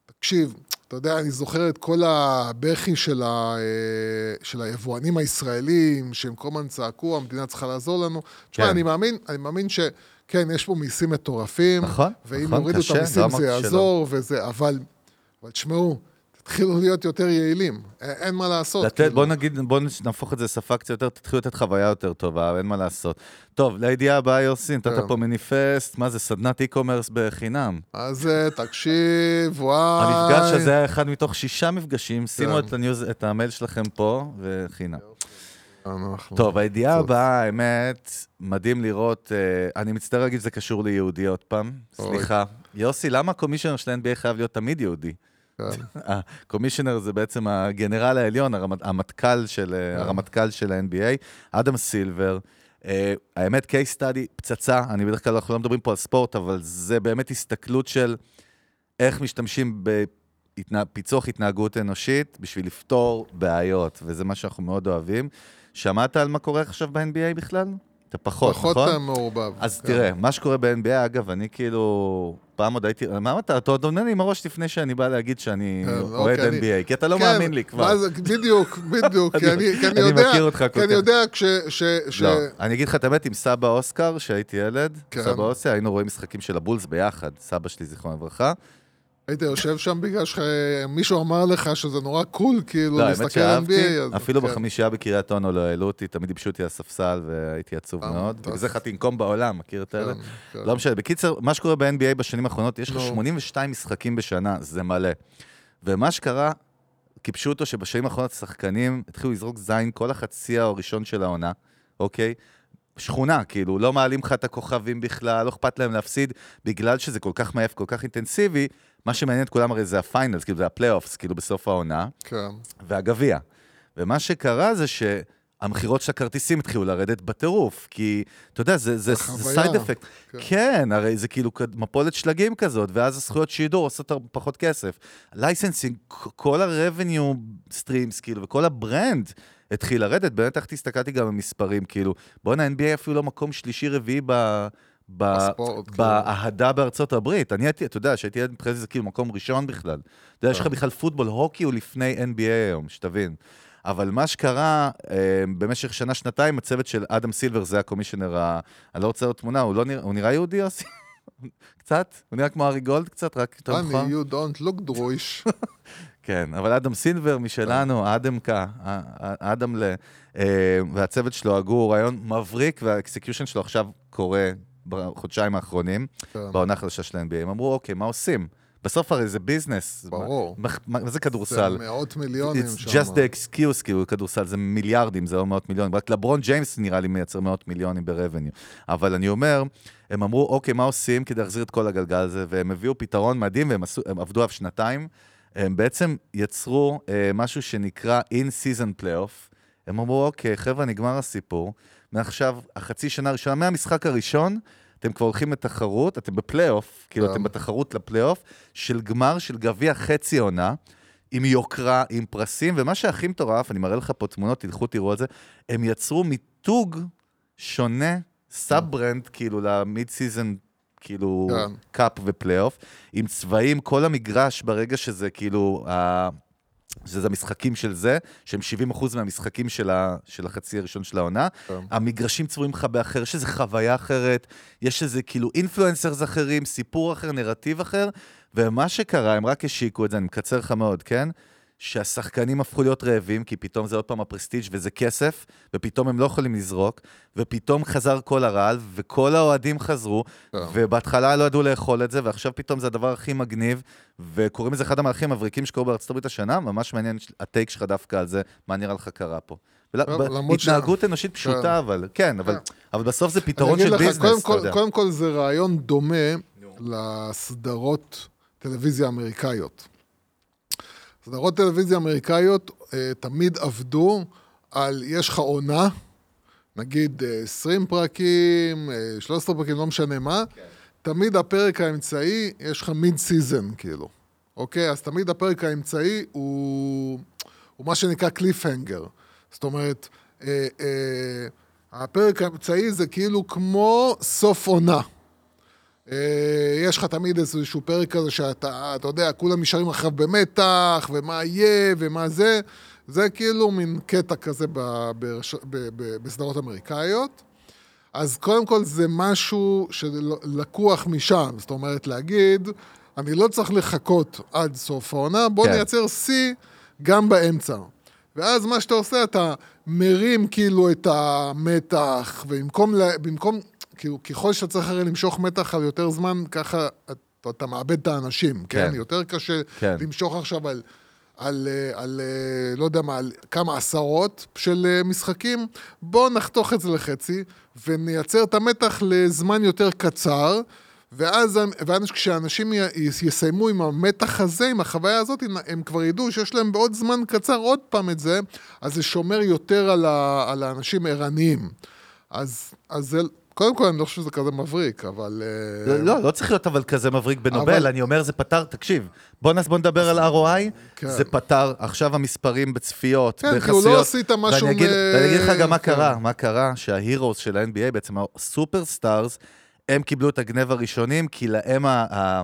תקשיב, אתה יודע, אני זוכר את כל הבכי של, ה, אה, של היבואנים הישראלים, שהם כל הזמן צעקו, המדינה צריכה לעזור לנו. תשמע, כן. אני מאמין, אני מאמין ש... כן, יש פה מיסים מטורפים. נכון, ואם נכון, יורידו את המיסים זה שלא. יעזור, וזה, אבל, אבל תשמעו, תתחילו להיות יותר יעילים. אין מה לעשות. לתת, כאילו. בוא נגיד, בוא נהפוך את זה לשפה קצת יותר, תתחילו לתת חוויה יותר טובה, אין מה לעשות. טוב, לידיעה הבאה, יוסי, נתת כן. פה מניפסט, מה זה, סדנת e-commerce בחינם. אז אה, תקשיב, וואי. המפגש הזה היה אחד מתוך שישה מפגשים, שימו כן. את הניוז, את המייל שלכם פה, וחינם. אנחנו- טוב, הידיעה. הבאה, האמת, מדהים לראות, אה, אני מצטער להגיד שזה קשור ליהודי עוד פעם, אוי. סליחה. יוסי, למה הקומישיונר של ה-NBA חייב להיות תמיד יהודי? כן. הקומישיונר זה בעצם הגנרל העליון, המטכ"ל של, אה, כן. הרמטכ"ל של ה-NBA, אדם סילבר. אה, האמת, case study, פצצה, אני בדרך כלל, אנחנו לא מדברים פה על ספורט, אבל זה באמת הסתכלות של איך משתמשים בפיצוח התנהגות אנושית בשביל לפתור בעיות, וזה מה שאנחנו מאוד אוהבים. שמעת על מה קורה עכשיו ב-NBA בכלל? אתה פחות, פחות נכון? אה, מעורבב. אז כן. תראה, מה שקורה ב-NBA, אגב, אני כאילו, פעם עוד הייתי, מה אתה, אתה עוד עונה לי עם הראש לפני שאני בא להגיד שאני כן, אוהד אוקיי, NBA, כי אתה לא כן, מאמין לי כבר. מה זה, בדיוק, בדיוק, כי אני- כי אני יודע, מכיר אותך כל כי אני כך. יודע. ש- ש- לא, אני אגיד לך את האמת, עם סבא אוסקר, כשהייתי ילד, כן. סבא אוסקר, היינו רואים משחקים של הבולס ביחד, סבא שלי, זיכרונו לברכה. היית יושב שם בגלל שמישהו אמר לך שזה נורא קול, כאילו, לא, להסתכל על NBA. אפילו כן. בחמישייה בקריית אונו לא העלו אותי, תמיד ייבשו אותי על הספסל והייתי עצוב אה, מאוד. בגלל זה יכולתי לנקום בעולם, מכיר את האלה? כן, כן. לא משנה. בקיצר, מה שקורה ב-NBA בשנים האחרונות, יש לך נו. 82 משחקים בשנה, זה מלא. ומה שקרה, קיפשו אותו שבשנים האחרונות השחקנים התחילו לזרוק זין כל החצי הראשון של העונה, אוקיי? שכונה, כאילו, לא מעלים לך את הכוכבים בכלל, לא אכפת להם להפסיד, בגלל שזה כל כך מעייף, כל כך אינטנסיבי, מה שמעניין את כולם הרי זה ה finals, כאילו, זה ה playoffs, כאילו, בסוף העונה. כן. והגביע. ומה שקרה זה שהמכירות של הכרטיסים התחילו לרדת בטירוף, כי, אתה יודע, זה, זה, זה side effect. כן. כן. הרי זה כאילו מפולת שלגים כזאת, ואז הזכויות שידור עושות פחות כסף. licensing, כל ה-revenue streams, כאילו, וכל ה brand התחיל לרדת. באמת, איך הסתכלתי גם במספרים, כאילו, בואנה, NBA אפילו לא מקום שלישי-רביעי ב... ב- בספורט, כאילו. באהדה בארצות הברית. אני הייתי, אתה יודע, שהייתי ילד מבחינתי זה כאילו מקום ראשון בכלל. אתה יודע, יש לך בכלל פוטבול, הוקי הוא לפני NBA היום, שתבין. אבל מה שקרה, אה, במשך שנה-שנתיים, הצוות של אדם סילבר, זה הקומישיונר, ה... אני לא רוצה לראות תמונה, הוא, לא נראה, הוא נראה יהודי, יוסי? קצת? הוא נראה כמו ארי גולד קצת, רק יותר אני, נכון? you don't look דרויש. כן, אבל אדם סילבר משלנו, אדם קה, אדם ל... אה, והצוות שלו הגו רעיון מבריק, וה execution שלו עכשיו קורה בחודשיים האחרונים. בעונה החדשה של ה-NBA. הם אמרו, אוקיי, מה עושים? בסוף הרי זה business. ברור. מה, מה, מה זה כדורסל? זה מאות מיליונים It's שם. just the excuse, כאילו, כדורסל זה מיליארדים, זה לא מאות מיליונים. רק לברון ג'יימס נראה לי מייצר מאות מיליונים ב revenue. אבל אני אומר, הם אמרו, אוקיי, מה עושים כדי להחזיר את כל הגלגל הזה? והם הביאו פתרון מדהים, והם עשו, עבדו עליו שנתיים. הם בעצם יצרו אה, משהו שנקרא In-Season Playoff. הם אמרו, אוקיי, חבר'ה, נגמר הסיפור. מעכשיו, החצי שנה הראשונה, מהמשחק הראשון, אתם כבר הולכים לתחרות, אתם בפלייאוף, כאילו, כן. אתם בתחרות לפלייאוף, של גמר של גביע חצי עונה, עם יוקרה, עם פרסים, ומה שהכי מטורף, אני מראה לך פה תמונות, תלכו תראו את זה, הם יצרו מיתוג שונה, sub brand, כאילו, ל mid season, כאילו, כן. cup ופלייאוף, עם צבעים, כל המגרש ברגע שזה כאילו, ה- שזה המשחקים של זה, שהם 70% מהמשחקים של, ה, של החצי הראשון של העונה. כן. המגרשים צבועים לך באחר, יש איזו חוויה אחרת, יש איזה כאילו influencers אחרים, סיפור אחר, נרטיב אחר, ומה שקרה, הם רק השיקו את זה, אני מקצר לך מאוד, כן? שהשחקנים הפכו להיות רעבים, כי פתאום זה עוד פעם ה prestige וזה כסף, ופתאום הם לא יכולים לזרוק, ופתאום חזר כל הרעל, וכל האוהדים חזרו, כן. ובהתחלה לא ידעו לאכול את זה, ועכשיו פתאום זה הדבר הכי מגניב, וקוראים לזה אחד המהלכים המבריקים שקרו בארצות הברית השנה, ממש מעניין הטייק שלך דווקא על זה, מה נראה לך קרה פה. ש- התנהגות אנושית כן. פשוטה, אבל, כן, אבל. אבל בסוף זה פתרון של ביזנס, אתה יודע. קודם כל זה רעיון דומה לסדרות טלוויזיה אמריקאיות. סדרות טלוויזיה אמריקאיות אה, תמיד עבדו על, יש לך עונה, נגיד אה, 20 פרקים, אה, 13 פרקים, לא משנה מה, תמיד הפרק האמצעי, יש לך mid season, כאילו. אוקיי? אז תמיד הפרק האמצעי הוא, הוא מה שנקרא cliffhanger. זאת אומרת, אה, אה, הפרק האמצעי זה כאילו כמו סוף עונה. אה, יש לך תמיד איזשהו פרק כזה שאתה, אתה יודע, כולם נשארים אחריו במתח, ומה יהיה, ומה זה. זה כאילו מין קטע כזה בסדרות אמריקאיות. אז קודם כל זה משהו שלקוח משם, זאת אומרת להגיד, אני לא צריך לחכות עד סוף העונה, בוא כן. נייצר שיא גם באמצע. ואז מה שאתה עושה, אתה מרים כאילו את המתח, ובמקום, במקום, כאילו, ככל שאתה צריך הרי למשוך מתח על יותר זמן, ככה אתה, אתה מאבד את האנשים, כן? כן. יותר קשה כן. למשוך עכשיו על, על, אה, על, אה, לא יודע מה, על כמה עשרות של אה, משחקים. בואו נחתוך את זה לחצי, ונייצר את המתח לזמן יותר קצר. ואז, ואז כשאנשים יסיימו עם המתח הזה, עם החוויה הזאת, הם כבר ידעו שיש להם בעוד זמן קצר עוד פעם את זה, אז זה שומר יותר על, ה, על האנשים ערניים. אז, אז זה, קודם כל, אני לא חושב שזה כזה מבריק, אבל... אה, לא, לא, לא צריך להיות אבל כזה מבריק בנובל, אבל- אני אומר, זה פתר, תקשיב, בוא נס- בוא נדבר על ROI, כן. זה פתר, עכשיו המספרים בצפיות, כן, בחסויות. כאילו לא עשית משהו ואני אגיד, מ- ואני אגיד לך גם מה כן. קרה, מה קרה, שה heroes של ה-NBA, בעצם ה superstars, הם קיבלו את הגנב הראשונים, כי להם ה... ה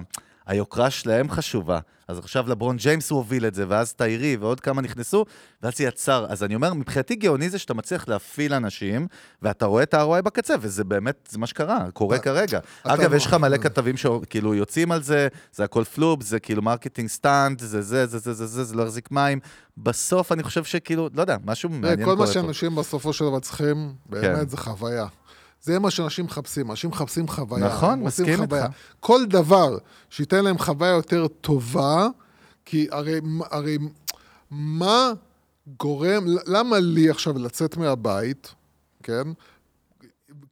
היוקרה שלהם חשובה. אז עכשיו לברון ג'יימס הוא הוביל את זה, ואז קיירי ועוד כמה נכנסו, ואז זה יצר. אז אני אומר, מבחינתי גאוני זה שאתה מצליח להפעיל אנשים, ואתה רואה את ה-ROI בקצה, וזה באמת, זה מה שקרה, קורה כרגע. אגב, יש לך מלא כתבים שכאילו יוצאים על זה, זה הכל פלופ, זה כאילו marketing stunt, זה זה, זה זה, זה זה, זה לא יחזיק מים. בסוף אני חושב שכאילו, לא יודע, משהו תראה, מעניין כל קורה מה פה. שאנשים בסופו של דבר צריכים, כן. באמת זה חוויה. זה מה שאנשים מחפשים, אנשים מחפשים חוויה. נכון, מסכים. איתך. כל דבר שייתן להם חוויה יותר טובה, כי הרי, הרי מה גורם, למה לי עכשיו לצאת מהבית, כן?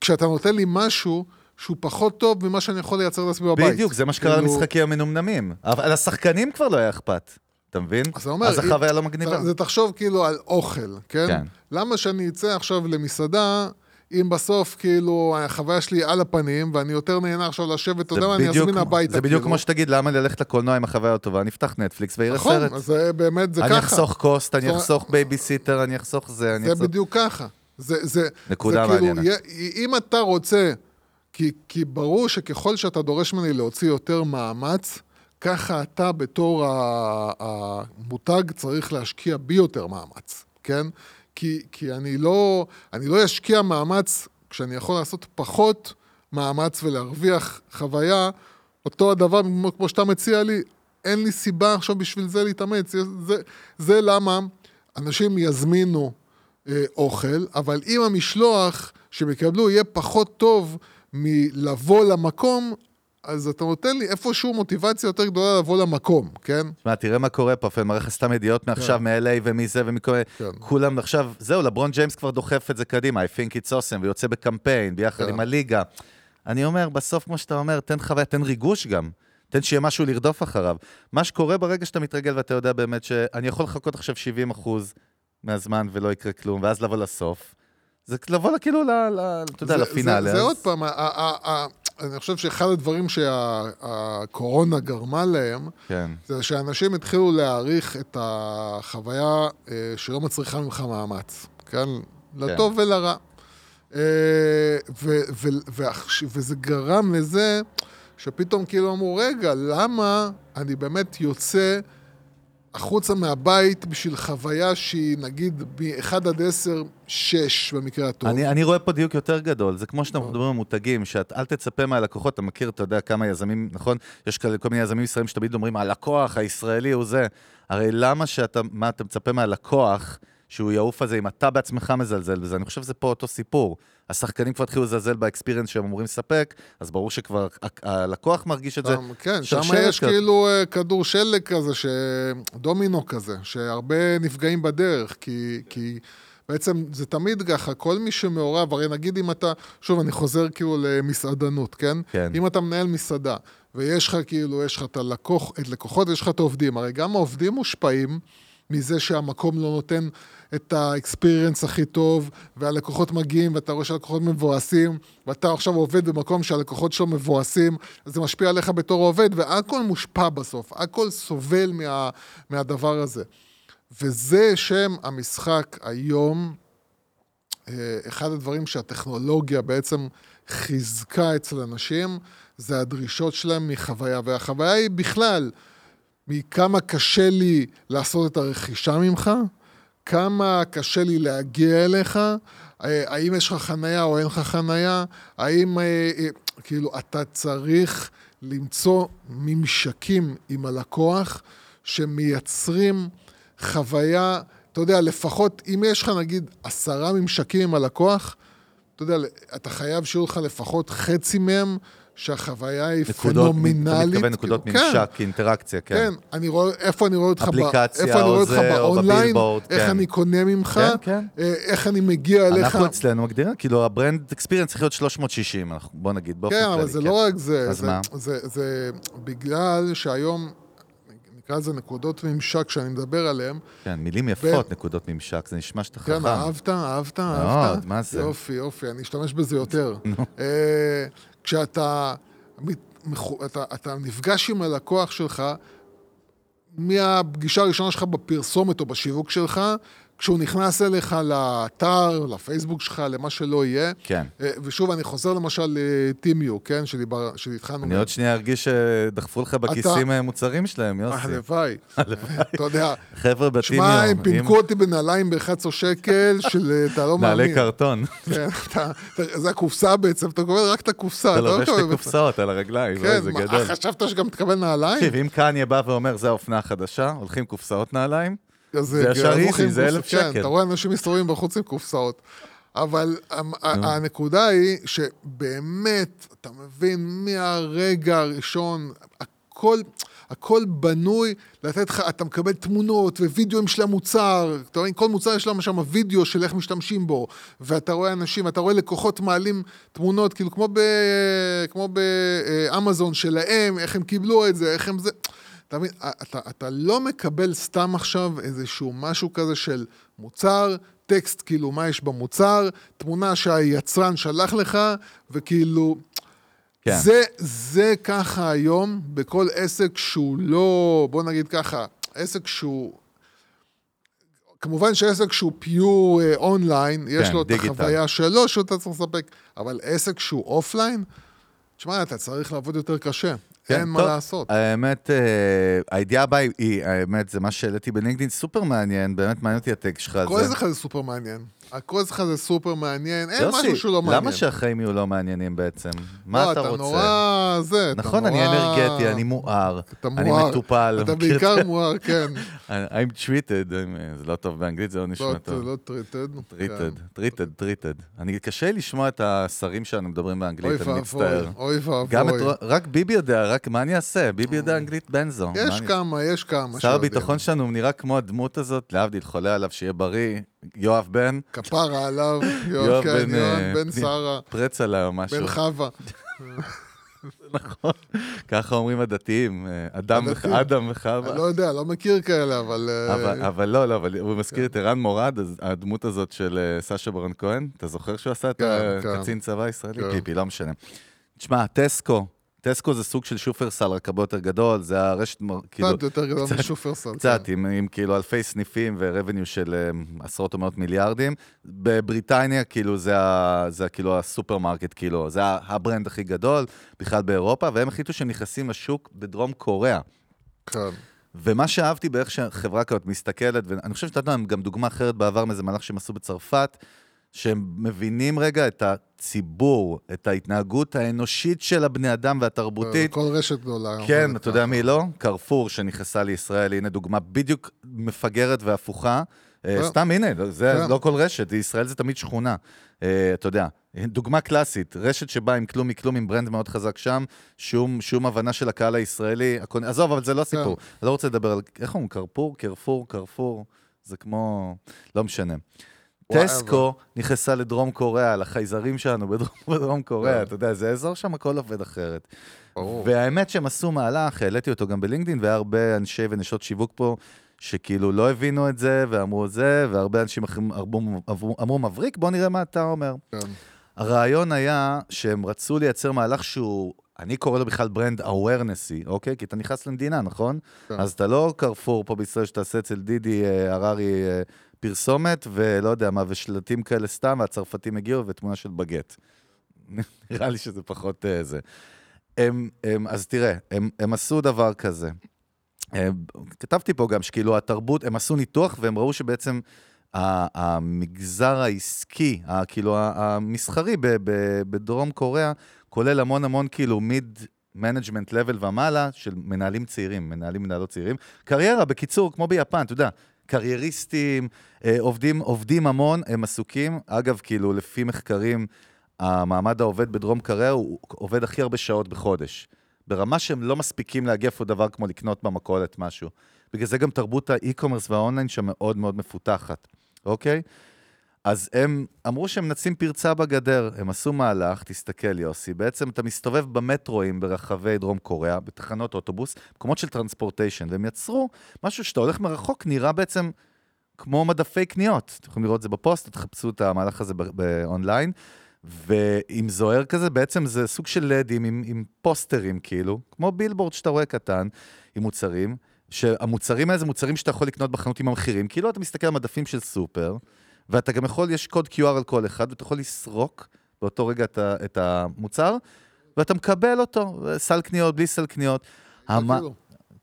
כשאתה נותן לי משהו שהוא פחות טוב ממה שאני יכול לייצר לעצמי בבית. בדיוק, זה מה שקרה כאילו, למשחקים המנומנמים. אבל לשחקנים כבר לא היה אכפת, אתה מבין? אז אומר, אז החוויה לא מגניבה. זה תחשוב כאילו על אוכל, כן? כן. למה שאני אצא עכשיו למסעדה, אם בסוף כאילו החוויה שלי על הפנים, ואני יותר נהנה עכשיו לשבת, אתה יודע מה, אני אזמין הביתה. זה בדיוק כאילו. כמו שתגיד, למה ללכת לקולנוע עם החוויה הטובה? נפתח נטפליקס ויראה נכון, סרט. אז זה באמת, זה אני ככה. אחסוך cost, אני אחסוך בייביסיטר, אני אחסוך זה, אני זה אחסוך... בדיוק ככה. זה, זה, נקודה זה כאילו, מעניינת. אם אתה רוצה, כי, ברור שככל שאתה דורש ממני להוציא יותר מאמץ, ככה אתה בתור המותג צריך להשקיע בי יותר מאמץ, כן? כי, כי אני, לא, אני לא אשקיע מאמץ כשאני יכול לעשות פחות מאמץ ולהרוויח חוויה, אותו הדבר כמו, שאתה מציע לי, אין לי סיבה עכשיו בשביל זה להתאמץ. זה, זה, זה למה אנשים יזמינו אה, אוכל, אבל אם המשלוח שהם יקבלו יהיה פחות טוב מלבוא למקום, אז אתה נותן לי איפשהו מוטיבציה יותר גדולה לבוא למקום, כן? תשמע, תראה מה קורה פה, אני מראה לך סתם ידיעות מעכשיו, כן. מ-LA ומזה ומכל... כן. כולם עכשיו, זהו, לברון ג'יימס כבר דוחף את זה קדימה, I think it's awesome, ויוצא בקמפיין, ביחד כן. עם הליגה. אני אומר, בסוף, כמו שאתה אומר, תן חוויה, תן ריגוש גם. תן שיהיה משהו לרדוף אחריו. מה שקורה ברגע שאתה מתרגל ואתה יודע באמת שאני יכול לחכות עכשיו 70 אחוז מהזמן ולא יקרה כלום, ואז לבוא לסוף, זה לבוא כאילו, אתה יודע, זה- לפינאלה. זה, זה אז- עוד פעם, אני חושב שאחד הדברים שהקורונה גרמה להם, כן, זה שאנשים התחילו להעריך את החוויה אה, שלא מצריכה ממך מאמץ, כן? לטוב ולרע. אה, ו- ו- ועכש- וזה גרם לזה שפתאום כאילו אמרו, רגע, למה אני באמת יוצא החוצה מהבית בשביל חוויה שהיא נגיד מ-1 עד 10, 6 במקרה הטוב. אני, אני רואה פה דיוק יותר גדול, זה כמו שאנחנו מדברים על מותגים, שאל תצפה מהלקוחות, אתה מכיר, אתה יודע כמה יזמים, נכון? יש כל מיני יזמים ישראלים שתמיד אומרים, הלקוח הישראלי הוא זה. הרי למה שאתה, מה אתה מצפה מהלקוח, שהוא יעוף על זה אם אתה בעצמך מזלזל בזה? אני חושב שזה פה אותו סיפור. השחקנים כבר התחילו לזלזל באקספיריאנס שהם אמורים לספק, אז ברור שכבר הלקוח מרגיש את זה. כן, שם יש. כאילו אה, כדור שלג כזה, ש... דומינו כזה, שהרבה נפגעים בדרך, כי, כי בעצם זה תמיד ככה, כל מי שמעורב, הרי נגיד אם אתה, שוב, אני חוזר כאילו למסעדנות, כן? כן. אם אתה מנהל מסעדה, ויש לך כאילו, יש לך את הלקוח, את לקוחות, יש לך את העובדים, הרי גם העובדים מושפעים מזה שהמקום לא נותן את האקספיריאנס הכי טוב, והלקוחות מגיעים, ואתה רואה שהלקוחות מבואסים, ואתה עכשיו עובד במקום שהלקוחות שלו מבואסים, אז זה משפיע עליך בתור עובד, והכל מושפע בסוף, הכל סובל מה, מהדבר הזה. וזה שם המשחק היום, אה, אחד הדברים שהטכנולוגיה בעצם חיזקה אצל אנשים, זה הדרישות שלהם מחוויה, והחוויה היא בכלל, מכמה קשה לי לעשות את הרכישה ממך, כמה קשה לי להגיע אליך, אה, האם יש לך חנייה או אין לך חנייה, האם, אה, אה, כאילו, אתה צריך למצוא ממשקים עם הלקוח שמייצרים חוויה, אתה יודע, לפחות, אם יש לך נגיד עשרה ממשקים עם הלקוח, אתה יודע, אתה חייב שיהיו לך לפחות חצי מהם, שהחוויה היא נקודות, פנומנלית. אתה מתכוון נקודות כאילו, כן. ממשק, אינטראקציה, כן. כן, אני רואה, איפה אני רואה אותך, אפליקציה, איפה אני רואה או אותך זה, או ב online, ב billboard, איך כן. אני קונה ממך, כן, כן. אה, איך אני מגיע אליך. אנחנו אצלנו מגדירים, כאילו ה brand experience צריך להיות 360, אנחנו- בוא נגיד, באופן כן, כללי. אבל זה לא רק זה. אז זה, מה? זה, זה בגלל שהיום, נקרא לזה נקודות ממשק שאני מדבר עליהן, כן, מילים יפות, נקודות ממשק, זה נשמע שאתה כן, חכם. אהבת, אהבת, מאוד, אהבת. מה זה? יופי, יופי, אני אשתמש בזה יותר. כשאתה אתה, אתה נפגש עם הלקוח שלך, מהפגישה הראשונה שלך בפרסומת או בשיווק שלך, כשהוא נכנס אליך לאתר, לפייסבוק שלך, למה שלא יהיה. כן. אה, ושוב, אני חוזר למשל לטימיו, כן? שדיבר, שהתחלנו... אני עוד שנייה ארגיש שדחפו לך בכיסים אה, מוצרים שלהם, יוסי. הלוואי. אתה יודע, חבר'ה בטימיו. שמע, הם פינקו אותי בנעליים ב-11 שקל, של אה, אתה לא מאמין. נעלי קרטון. כן, אתה- אתה- זה הקופסה בעצם, אתה קורא רק את הקופסה. אתה לא לובש את. הקופסאות על הרגליים, כן, זה גדול. חשבת שגם תקבל נעליים? תקשיב, אם קניה בא ואומר, זה האופנה החדשה, הולכים קופסאות נעליים, זה ישר איזי, זה אלף כן, שקל. אתה רואה אנשים מסתובבים בחוץ עם קופסאות. אבל הנקודה היא שבאמת, אתה מבין, מהרגע הראשון, הכל... הכל בנוי לתת לך, אתה מקבל תמונות ווידאוים של המוצר, אתה רואה, כל מוצר יש לנו שם וידאו של איך משתמשים בו, ואתה רואה אנשים, אתה רואה לקוחות מעלים תמונות, כאילו כמו, ב, כמו באמזון שלהם, איך הם קיבלו את זה, איך הם זה. אתה מבין, אתה, אתה לא מקבל סתם עכשיו איזשהו משהו כזה של מוצר, טקסט, כאילו, מה יש במוצר, תמונה שהיצרן שלח לך, וכאילו... כן. זה, זה ככה היום בכל עסק שהוא לא, בוא נגיד ככה, עסק שהוא... כמובן שעסק שהוא pure אה, אונליין, יש כן, לו את דיגיטל. החוויה שלו שאתה צריך לספק, אבל עסק שהוא offline, תשמע, אתה צריך לעבוד יותר קשה. כן, מה טוב, לעשות. האמת, אה, הידיעה הבאה היא, האמת, זה מה שהעליתי בלינקדאין, סופר מעניין, באמת מעניין אותי הטקסט שלך. כל זה סופר מעניין. הקול שלך זה סופר מעניין, אין משהו שהוא לא מעניין. למה שהחיים יהיו לא מעניינים בעצם? מה לא, אתה רוצה? נורא זה, אתה נכון, אני נורא- אנרגטי, אני מואר, אתה אני. מטופל. אתה בעיקר? מואר, כן. I'm treated, זה לא טוב באנגלית, זה לא לא, נשמע אתה טוב. לא treated. treated, treated, treated. אני, קשה לשמוע את השרים שלנו מדברים באנגלית, אני מצטער. אוי ואבוי. רק ביבי יודע, רק מה אני אעשה? ביבי יודע אנגלית בנזו. יש כמה, יש כמה. שר. הביטחון שלנו נראה כמו הדמות הזאת, להבדיל, חולה עליו, שיהיה בריא. יואב בן, כפרה עליו, יואב כן, בן, יואב אה, בן שרה, פרץ עליו או משהו. בן חווה. נכון, ככה אומרים הדתיים, אה, אדם וח- הדתיים. אדם אני וחווה. לא יודע, לא מכיר כאלה, אבל... אה, אבל, לא, לא, אבל הוא כן. מזכיר את ערן מורד, הדמות הזאת של סשה ברון כהן, אתה זוכר שהוא עשה את כן, כן. הקצין צבא הישראלי? כן. לא משנה. תשמע, טסקו, טסקו זה סוג של שופרסל, רק הרבה יותר גדול, זה הרשת, כאילו, קצת יותר גדול משופרסל. קצת, כן. עם, עם כאילו אלפי סניפים ו revenue של אה, עשרות או מאות מיליארדים. בבריטניה, כאילו, זה, ה, זה כאילו הסופרמרקט, כאילו, זה ה brand הכי גדול, בכלל באירופה, והם החליטו שהם נכנסים לשוק בדרום קוריאה. כן. ומה שאהבתי באיך שחברה כזאת מסתכלת, ואני חושב שנתנו להם גם דוגמה אחרת בעבר מאיזה מהלך שהם עשו בצרפת, שהם מבינים רגע את הציבור, את ההתנהגות האנושית של הבני אדם והתרבותית. כל רשת גדולה. כן, אתה יודע. מי לא? קרפור שנכנסה לישראל, הנה דוגמה בדיוק מפגרת והפוכה. אה, כן. סתם, הנה, לא- זה כן. לא כל רשת, ישראל זה תמיד שכונה. אה, אתה יודע, דוגמה קלאסית, רשת שבאה עם כלום מכלום, עם ברנד מאוד חזק שם, שום, שום הבנה של הקהל הישראלי. עזוב, אבל זה לא סיפור. כן. אני לא רוצה לדבר על, איך אומרים, קרפור, קרפור, קרפור, זה כמו, לא משנה. טסקו נכנסה לדרום קוריאה, לחייזרים שלנו בדרום, קוריאה, כן. אתה יודע, זה אזור שם הכל עובד אחרת. והאמת שהם עשו מהלך, העליתי אותו גם בלינקדאין, והיה הרבה אנשי ונשות שיווק פה, שכאילו לא הבינו את זה, ואמרו את זה, והרבה אנשים אחרים אמרו, מבריק, בוא נראה מה אתה אומר. כן. הרעיון היה שהם רצו לייצר מהלך שהוא, אני קורא לו בכלל ברנד awarenessy, אוקיי? כי אתה נכנס למדינה, נכון? כן. אז אתה לא קרפור פה בישראל שתעשה אצל דידי אה, הררי אה, פרסומת, ולא יודע מה, ושלטים כאלה סתם, והצרפתים הגיעו, ותמונה של בגט. נראה לי שזה פחות אה, זה. הם, הם, אז תראה, הם, הם עשו דבר כזה. הם, כתבתי פה גם שכאילו התרבות, הם עשו ניתוח והם ראו שבעצם ה- המגזר העסקי, ה- כאילו המסחרי ב- ב- בדרום קוריאה, כולל המון המון כאילו mid management level ומעלה של מנהלים צעירים, מנהלים מנהלות צעירים. קריירה, בקיצור, כמו ביפן, אתה יודע, קרייריסטים, אה, עובדים, עובדים המון, הם עסוקים. אגב, כאילו, לפי מחקרים, המעמד העובד בדרום קוריאה הוא עובד הכי הרבה שעות בחודש. ברמה שהם לא מספיקים להגיע איפה דבר כמו לקנות במכולת משהו. בגלל זה גם תרבות ה e-commerce וה online שם מאוד מאוד מפותחת, אוקיי? אז הם אמרו שהם מנצלים פרצה בגדר, הם עשו מהלך, תסתכל יוסי, בעצם אתה מסתובב במטרואים ברחבי דרום קוריאה, בתחנות אוטובוס, מקומות של transportation, והם יצרו משהו שאתה הולך מרחוק, נראה בעצם כמו מדפי קניות. אתם יכולים לראות את זה בפוסט, תחפשו את המהלך הזה באונליין. ועם זוהר כזה, בעצם זה סוג של לדים עם, עם פוסטרים כאילו, כמו בילבורד שאתה רואה קטן, עם מוצרים, שהמוצרים האלה זה מוצרים שאתה יכול לקנות בחנות עם המחירים, כאילו אתה מסתכל על מדפים של סופר, ואתה גם יכול, יש קוד QR על כל אחד, ואתה יכול לסרוק באותו רגע את, ה- את המוצר, ואתה מקבל אותו, סל קניות, בלי סל קניות. כאילו,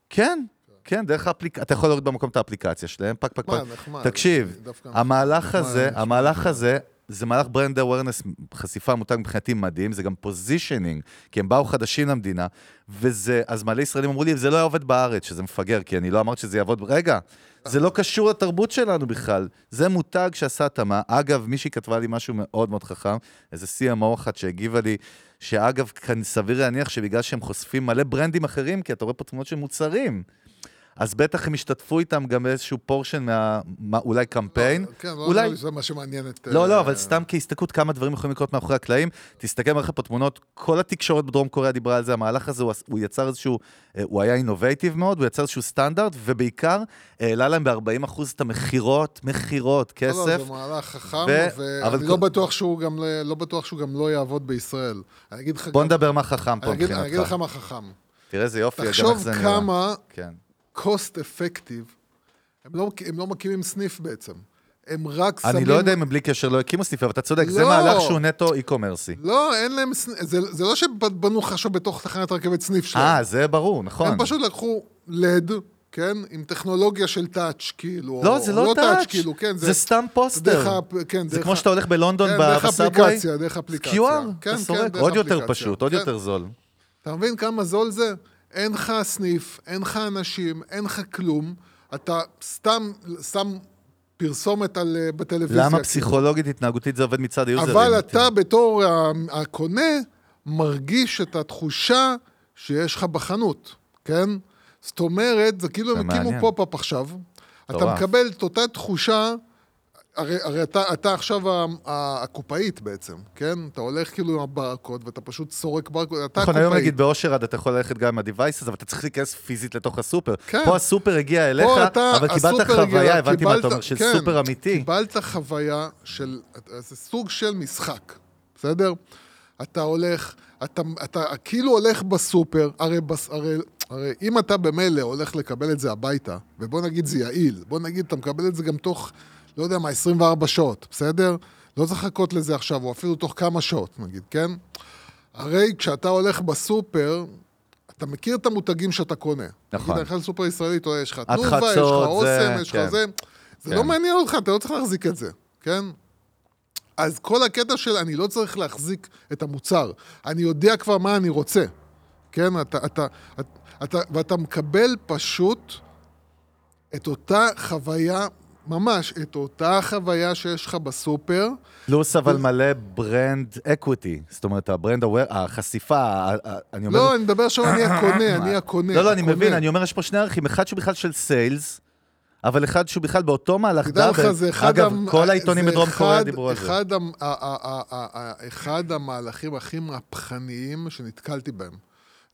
כן, כן, דרך האפליקציה, אתה יכול לראות במקום את האפליקציה שלהם, פק פק פק. נחמד, נחמד. תקשיב, המהלך הזה, המהלך. הזה, זה מהלך brand awareness, חשיפה מותג מבחינתי מדהים, זה גם positioning, כי הם באו חדשים למדינה, וזה, אז מלא ישראלים אמרו לי, זה לא היה עובד בארץ, שזה מפגר, כי אני לא אמרתי שזה יעבוד, רגע, זה לא קשור לתרבות שלנו בכלל, זה מותג שעשה התאמה. אגב, מישהי כתבה לי משהו מאוד מאוד חכם, איזה CMO אחת שהגיבה לי, שאגב, כאן סביר להניח שבגלל שהם חושפים מלא ברנדים אחרים, כי אתה רואה פה תמונות של מוצרים. אז בטח הם השתתפו איתם גם באיזשהו פורשן מה... מה אולי קמפיין. כן, לא אולי... נראה לי שזה מה שמעניין את... לא, אה, לא, אבל סתם כהסתכלות כמה דברים יכולים לקרות מאחורי הקלעים. תסתכל, מראה לך פה תמונות, כל התקשורת בדרום קוריאה דיברה על זה, המהלך הזה, הוא, הוא יצר איזשהו, אה, הוא היה אינובייטיב מאוד, הוא יצר איזשהו סטנדרט, ובעיקר העלה להם ב-40% את המכירות, מכירות, לא, לא, כסף. זה מהלך חכם, ו- ואני כל- לא בטוח שהוא גם לא- לא בטוח שהוא גם לא יעבוד בישראל. אני אגיד לך בוא נדבר מה חכם פה אגיד- אני אגיד לך מבחינתך. מה חכם. תראה איזה יופי, גם איך תחשוב זה נראה. כמה כן. Cost effective, הם לא, הם לא מקימים סניף בעצם. הם רק שמים... אני לא יודע אם הם בלי קשר לא הקימו סניפים, אבל אתה צודק, זה לא. מהלך שהוא נטו אי-קומרסי. לא, אין להם סניף, זה, זה לא שבנו עכשיו בתוך תחנת רכבת סניף שלהם. אה, זה ברור, נכון. הם פשוט לקחו לד, כן? עם טכנולוגיה של touch, כאילו. לא, זה או לא touch, כאילו, כן, זה סתם דרך פוסטר. כן, זה דרך כמו ה- שאתה הולך בלונדון כן, ב- דרך ב subway. אפליקציה, דרך אפליקציה. QR, כן, אתה כן, סורק. דרך עוד יותר. פשוט, עוד כן. יותר זול. אתה מבין כמה זול זה? אין לך סניף, אין לך אנשים, אין לך כלום. אתה סתם שם פרסומת על, אה, בטלוויזיה. למה. פסיכולוגית התנהגותית זה עובד מצד היוזרים? אבל אתה בתור הקונה מרגיש את התחושה שיש לך בחנות, כן? זאת אומרת, זה כאילו הם הקימו. pop-up עכשיו, אתה. מקבל את אותה תחושה, הרי, הרי אתה, אתה עכשיו הקופאית בעצם, כן? אתה הולך כאילו עם הברקוד ואתה פשוט סורק ברקוד, אתה נכון, הקופאית. היום נגיד באושר עד אתה יכול ללכת גם עם ה-devices, אבל אתה צריך להיכנס פיזית לתוך הסופר. כן. פה הסופר הגיע אליך, פה אתה, אבל קיבלת הסופר הגיע, חוויה, הבנתי מה אתה קיבלת- אומר, של כן, סופר אמיתי. קיבלת חוויה של, זה סוג של משחק, בסדר? אתה הולך, אתה, אתה כאילו הולך בסופר, הרי, בס, הרי, הרי אם אתה במילא הולך לקבל את זה הביתה, ובוא נגיד זה יעיל, בוא נגיד אתה מקבל את זה גם תוך, לא יודע מה, 24 שעות, בסדר? לא צריך לחכות לזה עכשיו, או אפילו תוך כמה שעות, נגיד, כן? הרי כשאתה הולך בסופר, אתה מכיר את המותגים שאתה קונה. נכון. נגיד, אני הולך לסופר ישראלי, אתה יודע, יש לך תנובה, יש לך אוסם, זה- יש לך כן. זה. זה כן. לא מעניין אותך, אתה לא צריך להחזיק את זה, כן? אז כל הקטע של אני לא צריך להחזיק את המוצר, אני יודע כבר מה אני רוצה, כן? אתה, אתה, אתה, אתה, ואתה מקבל פשוט את אותה חוויה, ממש, את אותה חוויה שיש לך בסופר, פלוס אבל מלא brand equity, זאת אומרת, ה brand aware, החשיפה, אני אומר... לא, אני מדבר עכשיו, אני הקונה, אני הקונה. לא, לא, אני. מבין, אני אומר, יש פה שני ערכים, אחד שהוא בכלל של sales, אבל אחד שהוא בכלל באותו מהלך double. אגב, כל העיתונים בדרום קוריאה אחד- דיברו על זה. אחד המהלכים הכי מהפכניים שנתקלתי בהם.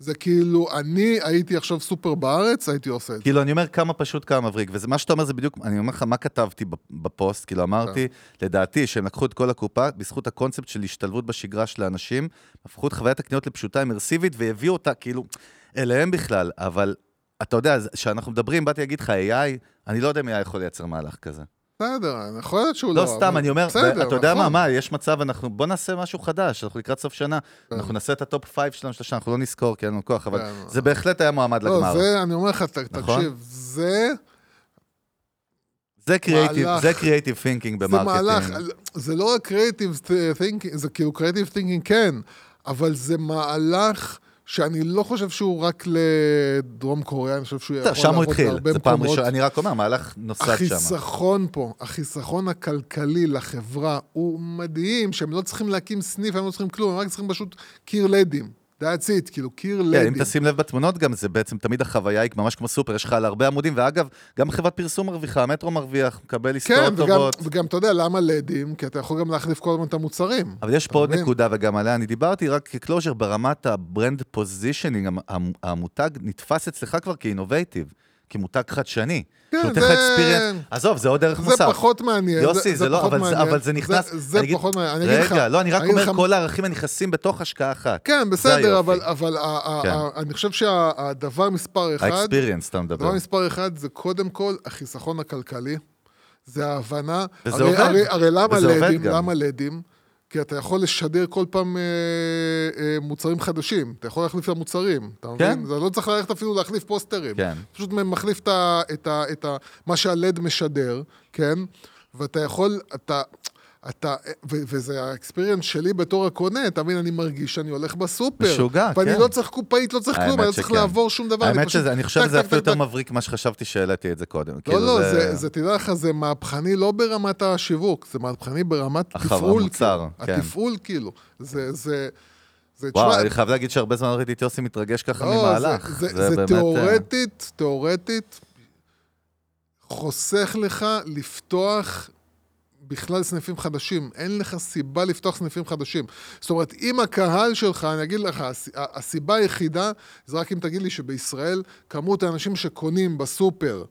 זה כאילו, אני הייתי עכשיו סופר בארץ, הייתי עושה את זה. כאילו, אני אומר כמה פשוט, כמה מבריק, וזה מה שאתה אומר זה בדיוק, אני אומר לך מה כתבתי בפוסט, כאילו אמרתי, כן. לדעתי, שהם לקחו את כל הקופה, בזכות הקונספט של השתלבות בשגרה של האנשים, הפכו את חוויית הקניות לפשוטה אימרסיבית, והביאו אותה, כאילו, אליהם בכלל, אבל אתה יודע, כשאנחנו מדברים, באתי להגיד לך, AI, אני לא יודע אם AI יכול לייצר מהלך כזה. בסדר, יכול להיות שהוא לא... לא סתם, אני אומר, בסדר, אתה יודע מה, נכון. מה, יש מצב, אנחנו, בוא נעשה משהו חדש, אנחנו לקראת סוף שנה, אנחנו נעשה את ה top 5 שלנו של השנה, אנחנו לא נזכור, כי אין לנו כוח, אבל כן. זה בהחלט היה מועמד לא, לגמר. זה, אני אומר לך, נכון? תקשיב, זה... זה קריאיטיב, זה creative thinking זה מהלך, במרקטינג. זה לא רק creative thinking, זה כאילו creative thinking כן, אבל זה מהלך שאני לא חושב שהוא רק לדרום קוריאה, אני חושב שהוא יכול טוב, שם הוא לעבוד התחיל, בהרבה זה פעם מקומות. ראשונה, אני רק אומר, מהלך נוסף שם. החיסכון פה, החיסכון הכלכלי לחברה הוא מדהים, שהם לא צריכים להקים סניף, הם לא צריכים כלום, הם רק צריכים פשוט קיר לדים. That's it, כאילו, קיר כן, אם. תשים לב בתמונות גם, זה בעצם תמיד החוויה היא ממש כמו סופר, יש לך על הרבה עמודים, ואגב, גם חברת פרסום מרוויחה, המטרו מרוויח, מקבל כן, עסקאות וגם, טובות. וגם אתה יודע למה לדים? כי אתה יכול גם להחליף כל הזמן את המוצרים. אבל יש פה עוד? נקודה, וגם עליה אני דיברתי, רק כ closure, ברמת ה brand positioning, המותג נתפס אצלך כבר כ innovative, כמותג חדשני. כן, לך זה- experience. עזוב, זה עוד ערך זה מוסף. פחות מעניין. יוסי, זה לא, פחות אבל זה- מעניין. אבל זה נכנס... זה, זה אני פחות מעניין. אני אגיד לך... רגע, לא, אני רק אני אומר, לך- כל הערכים הנכנסים בתוך השקעה אחת. כן, זה בסדר. אבל, אבל ה- ה- כן. ה- אני חושב שהדבר מספר אחד, האקספיריאנס, אתה מדבר. הדבר מספר אחד זה קודם כל החיסכון הכלכלי, זה ההבנה. וזה הרי, עובד. הרי, הרי למה לדים? למה לדים? כי אתה יכול לשדר כל פעם אה, אה, מוצרים חדשים, אתה יכול להחליף את המוצרים, אתה כן. מבין? זה לא צריך ללכת אפילו להחליף פוסטרים. כן. פשוט מחליף את, ה, את, ה, את ה, מה שהלד משדר, כן? ואתה יכול, אתה, אתה, ו, וזה האקספיריאנס שלי בתור הקונה, אתה מבין, אני מרגיש שאני הולך בסופר. משוגע, ואני כן. לא צריך קופאית, לא צריך כלום, אני לא צריך שכן. לעבור שום דבר. האמת שזה, אני חושב שזה אפילו יותר. מבריק ממה שחשבתי שהעליתי את זה קודם. לא, כאילו לא, זה, זה, תדע לך, זה מהפכני לא ברמת השיווק, זה מהפכני ברמת תפעול. המוצר, כאילו. כן. התפעול, כאילו. זה, זה, זה, וואו, תשמע, אני חייב להגיד שהרבה זמן ראיתי את יוסי מתרגש ככה לא, ממהלך. זה, זה, זה באמת, תיאורטית, תיאורטית, חוסך לך לפתוח בכלל סניפים חדשים. אין לך סיבה לפתוח סניפים חדשים. זאת אומרת, אם הקהל שלך, אני אגיד לך, הס- הסיבה היחידה, זה רק אם תגיד לי שבישראל, כמות האנשים שקונים בסופר,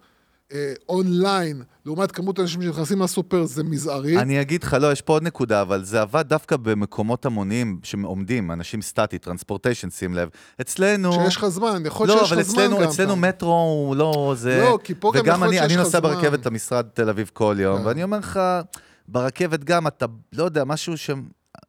אונליין, לעומת כמות האנשים שנכנסים לסופר, זה מזערי. אני אגיד לך, לא, יש פה עוד נקודה, אבל זה עבד דווקא במקומות המוניים שעומדים, אנשים סטטי, טרנספורטיישן, שים לב. אצלנו... שיש לך זמן, יכול לא, להיות שיש אבל לך זמן גם. אצלנו, אצלנו אתה- מטרו הוא לא זה... לא, כי פה גם וגם יכול אני, להיות אני שיש לך נוסע זמן. ברכבת למשרד תל אביב כל יום, כן. ואני אומר לך, ברכבת גם אתה, לא יודע, משהו ש...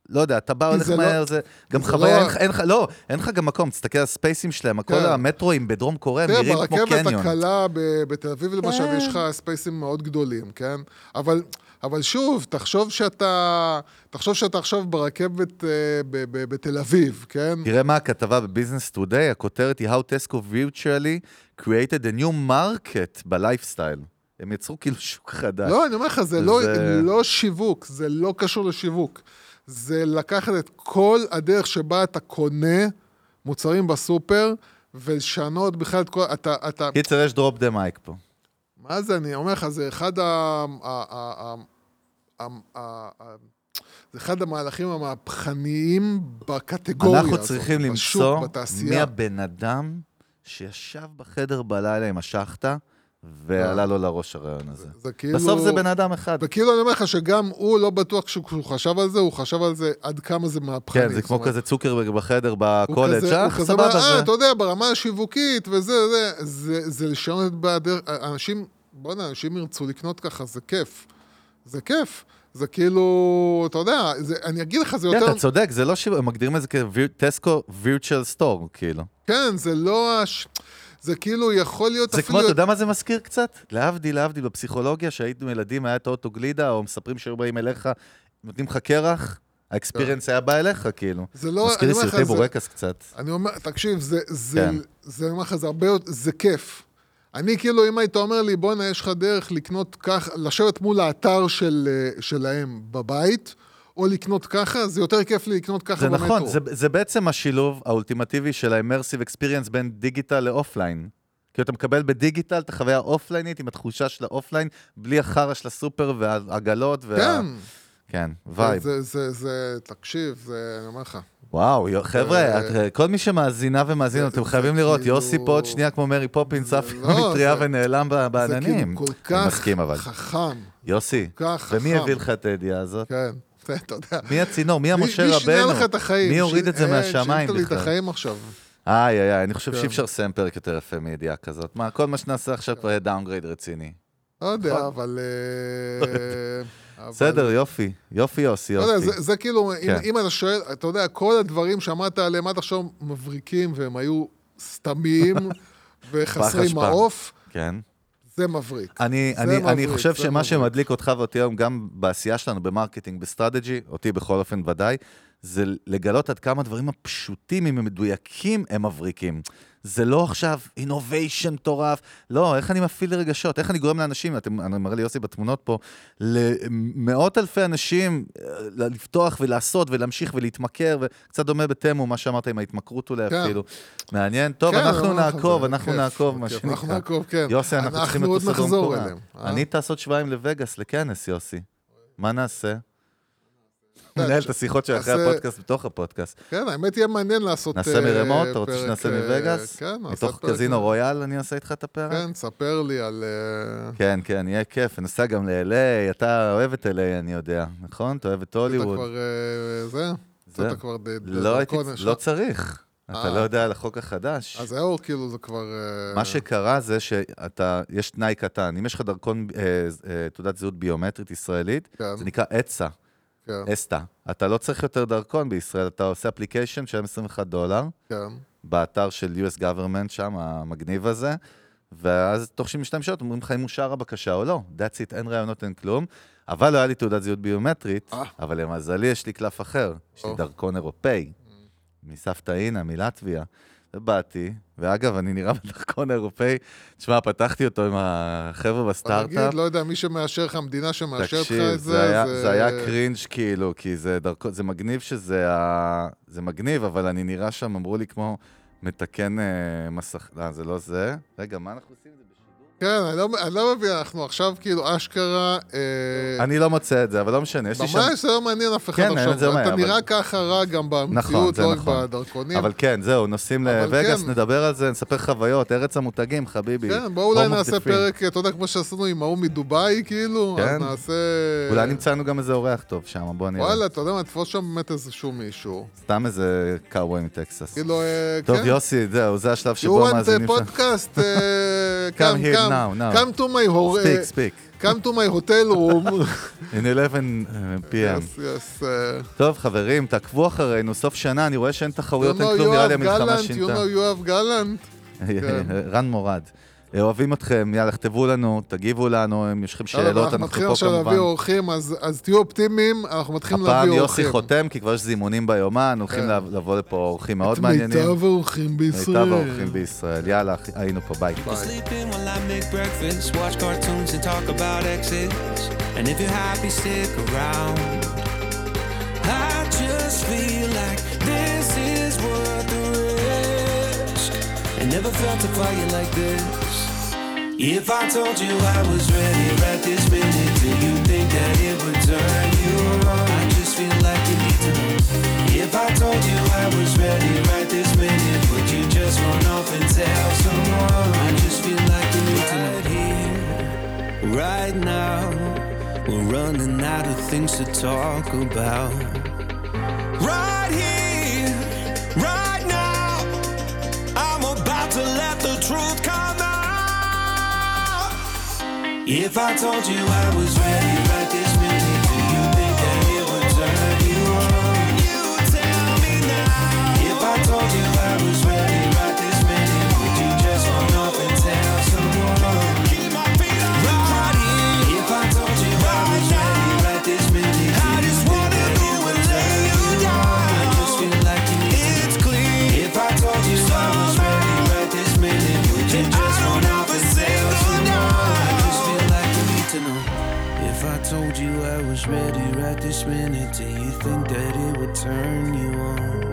לא יודע, אתה בא, הולך לא- מהר, זה גם חוויה, לא- אין לך- אין לך, לא, אין לך גם מקום, תסתכל על הספייסים שלהם, כל כן. המטרואים בדרום קוריאה תראה, נראים כמו ברכבת קניון. הקלה ב- בתל אביב למשל, כן. יש לך ספייסים מאוד גדולים, כן? אבל, אבל שוב, תחשוב שאתה, תחשוב שאתה עכשיו ברכבת אה, ב- ב- בתל אביב, כן? תראה מה הכתבה בביזנס טודיי, הכותרת היא How Tesco virtually created a new market בלייפסטייל. הם יצרו כאילו שוק חדש. לא, אני אומר לך, זה לא, זה- לא שיווק, זה לא קשור לשיווק. זה לקחת את כל הדרך שבה אתה קונה מוצרים בסופר, ולשנות בכלל את כל... אתה, אתה, קיצר, יש drop the mic פה. מה זה, אני אומר לך, זה אחד ה... זה אחד המהלכים המהפכניים בקטגוריה הזאת. אנחנו צריכים למצוא מי. הבן אדם שישב בחדר בלילה עם השחטה, ועלה לו לראש הרעיון הזה. זה כאילו... בסוף זה בן אדם אחד. וכאילו אני אומר לך שגם הוא לא בטוח כשהוא חשב על זה, הוא חשב על זה עד כמה זה מהפכני. כן, זה כמו כזה צוקרברג בחדר הוא בקולג', אה, הוא כזה סבבה, אומר, אה, זה... אתה יודע, ברמה השיווקית וזה, זה, זה, זה לשנות את בדרך, אנשים, בוא'נה, אנשים ירצו לקנות ככה, זה כיף. זה כיף. זה כאילו, אתה יודע, זה, אני אגיד לך, זה כן, יותר... אתה צודק, זה לא הם מגדירים את זה כטסקו וירטואל סטור, כאילו. כן, זה לא... הש... זה כאילו יכול להיות זה אפילו... כמו, אתה יודע מה זה מזכיר קצת? להבדיל, להבדיל, בפסיכולוגיה, שהיינו ילדים, היה את האוטו גלידה, או מספרים שהיו באים אליך, נותנים לך קרח, האקספיריאנס היה בא אליך, כאילו. זה לא... מזכיר לי סרטי זה- בורקס קצת. אני אומר, תקשיב, זה, זה, כן. זה, אני אומר לך, זה הרבה יותר, זה כיף. אני כאילו, אם היית אומר לי, בואנה, יש לך דרך לקנות ככה, לשבת מול האתר של, אה, שלהם בבית, או לקנות ככה, זה יותר כיף לי לקנות ככה זה במטרו. נכון, זה, זה בעצם השילוב האולטימטיבי של ה immersive experience בין דיגיטל ל offline. כי אתה מקבל בדיגיטל את החוויה ה offline ית עם התחושה של ה offline, בלי החרא של הסופר והעגלות. וה... כן. כן, vibe. זה, זה, זה, תקשיב, זה, אני אומר לך. וואו, חבר'ה, את- כל מי שמאזינה ומאזין, זה- אתם זה חייבים לראות, יוסי פה עוד שנייה כמו מרי פופינס, עף לא, מטריה ונעלם ב- זה בעננים. כאילו כל כך. חכם, יוסי. ומי הביא לך את הידיעה הזאת? כן, אתה יודע. מי הצינור? מי המשה מי שינה רבנו? לך את החיים? מי הוריד את זה אה, מהשמיים שינית לי את בכלל? החיים עכשיו. איי, איי, איי, אני חושב כן. שאי אפשר לסיים פרק יותר יפה מידיעה כזאת. מה, כל מה שנעשה עכשיו כבר יהיה downgrade רציני. לא יודע, נכון. אבל... אה, אבל- בסדר, יופי. יופי, יוסי, לא יופי. זה, כאילו, אם, כן. אם אתה שואל, אתה יודע, כל הדברים שאמרת עליהם עד עכשיו מבריקים, והם היו סתמיים וחסרי. מעוף, כן. זה מבריק. אני, זה אני, אני מבריק, חושב זה שמה מבריק. שמדליק אותך ואותי היום, גם בעשייה שלנו במרקטינג, ב strategy, אותי בכל אופן ודאי, זה לגלות עד כמה הדברים הפשוטים, אם הם מדויקים, הם מבריקים. זה לא עכשיו innovation מטורף, לא, איך אני מפעיל רגשות, איך אני גורם לאנשים, אתם, אני מראה לי יוסי בתמונות פה, למאות אלפי אנשים אה, לפתוח ולעשות ולהמשיך ולהתמכר, וקצת דומה ב Temu, מה שאמרת עם ההתמכרות אולי כן. אפילו. מעניין, טוב, כן, אנחנו נעקוב, זה אנחנו כיף, נעקוב, מה. שנקרא. אנחנו נעקוב, כן. יוסי, אנחנו צריכים לטוס לדרום נחזור קוריאה. אליהם. אה? אני טס עוד שבועיים לווגאס, לכנס, יוסי. מה נעשה? אתה- ננהל את השיחות של אחרי נעשה- הפודקאסט בתוך הפודקאסט. כן, האמת יהיה מעניין לעשות נעשה אה, מרמות? אתה רוצה שנעשה אה, מווגאס? כן, נעשה מתוך. קזינו רויאל אני אעשה איתך את הפרק? כן, ספר לי על... אה, כן, כן, יהיה כיף. נסע גם ל-LA, אתה אוהב את LA, אני יודע, נכון? אתה אוהב את אתה הוליווד. כבר... אה, זה? אתה כבר... לא לא? צריך. אתה אה. לא יודע על החוק החדש. אז זהו, כאילו, זה כבר... אה, מה שקרה זה שאתה, יש תנאי קטן. אם יש לך דרכון, אה, אה, תעודת זהות ביומטרית ישראלית, כן, זה נקרא אצה. כן, אסתא. אתה לא צריך יותר דרכון בישראל, אתה עושה אפליקיישן, משלם 21 דולר, כן. באתר של US government שם, המגניב הזה, ואז תוך 72 שעות אומרים לך אם אושר הבקשה או לא. That's it, אין רעיונות, אין כלום. אבל לא היה לי תעודת זהות ביומטרית, אה. אבל למזלי יש לי קלף אחר, יש לי. דרכון אירופאי, מסבתא אינה, מלטביה. ובאתי, ואגב, אני נראה בדרכון אירופאי, תשמע, פתחתי אותו עם החבר'ה בסטארט-אפ. נגיד, לא יודע, מי שמאשר לך, המדינה שמאשרת לך את זה, זה, היה, זה היה קרינג' כאילו, כי זה דרכו, זה מגניב שזה ה... זה מגניב, אבל אני נראה שם, אמרו לי כמו מתקן אה, מסך... לא, זה לא זה. רגע, מה אנחנו עושים זה? כן, אני לא, אני לא מבין, אנחנו עכשיו כאילו אשכרה... אה, אני לא מוצא את זה, אבל לא משנה, יש לי שם... ממש זה לא מעניין אף אחד כן, את זה עכשיו. אומר, אתה אבל- נראה ככה רע גם נכון, במציאות, זה לא רק נכון. בדרכונים. אבל כן, זהו, נוסעים לווגאס, כן. נדבר על זה, נספר חוויות, ארץ המותגים, חביבי. כן, בואו אולי נעשה free. פרק, אתה יודע, כמו שעשינו עם ההוא מדובאי, כאילו, אז כן. נעשה... אולי נמצא לנו גם איזה אורח טוב שם, בוא נראה. וואלה, אתה יודע מה, תפוס שם באמת איזשהו מישהו. סתם איזה קאווי מטקסס. כאילו, אה, טוב, כן. יוסי, זהו, זה השלב שבו? now, now. Come to my hor- Speak, speak. come to my hotel room. In 11 uh, p.m. yes, yes. Uh, טוב, חברים, תעקבו אחרינו, סוף שנה, אני רואה שאין you תחרויות, אין כלום, נראה לי המלחמה גלנט, you שינתה. know יואב גלנט. כן. רן מורד. אוהבים אתכם, יאללה, כתבו לנו, תגיבו לנו, אם יש לכם יאללה, שאלות, אנחנו אנחנו מתחילים פה עכשיו כמובן. להביא אורחים, אז אז תהיו אופטימיים, אנחנו מתחילים הפעם להביא יוסי אורחים. חותם, כי כבר יש זימונים ביומן, הולכים כן. לב- לבוא לפה אורחים מאוד את מעניינים. מיטב האורחים בישראל. מיטב האורחים בישראל. יאללה, היינו פה, ביי. I just feel like this is worth the risk. I never felt a fire like this. If I told you I was ready right this minute, do you think that it would turn you on? I just feel like you need to know. If I told you I was ready right this minute, would you just run off and tell someone? I just feel like you need to know. Right here, right now, we're running out of things to talk about. Right here, If I told you I was ready told you I was ready right this minute, do you think that it would turn you on?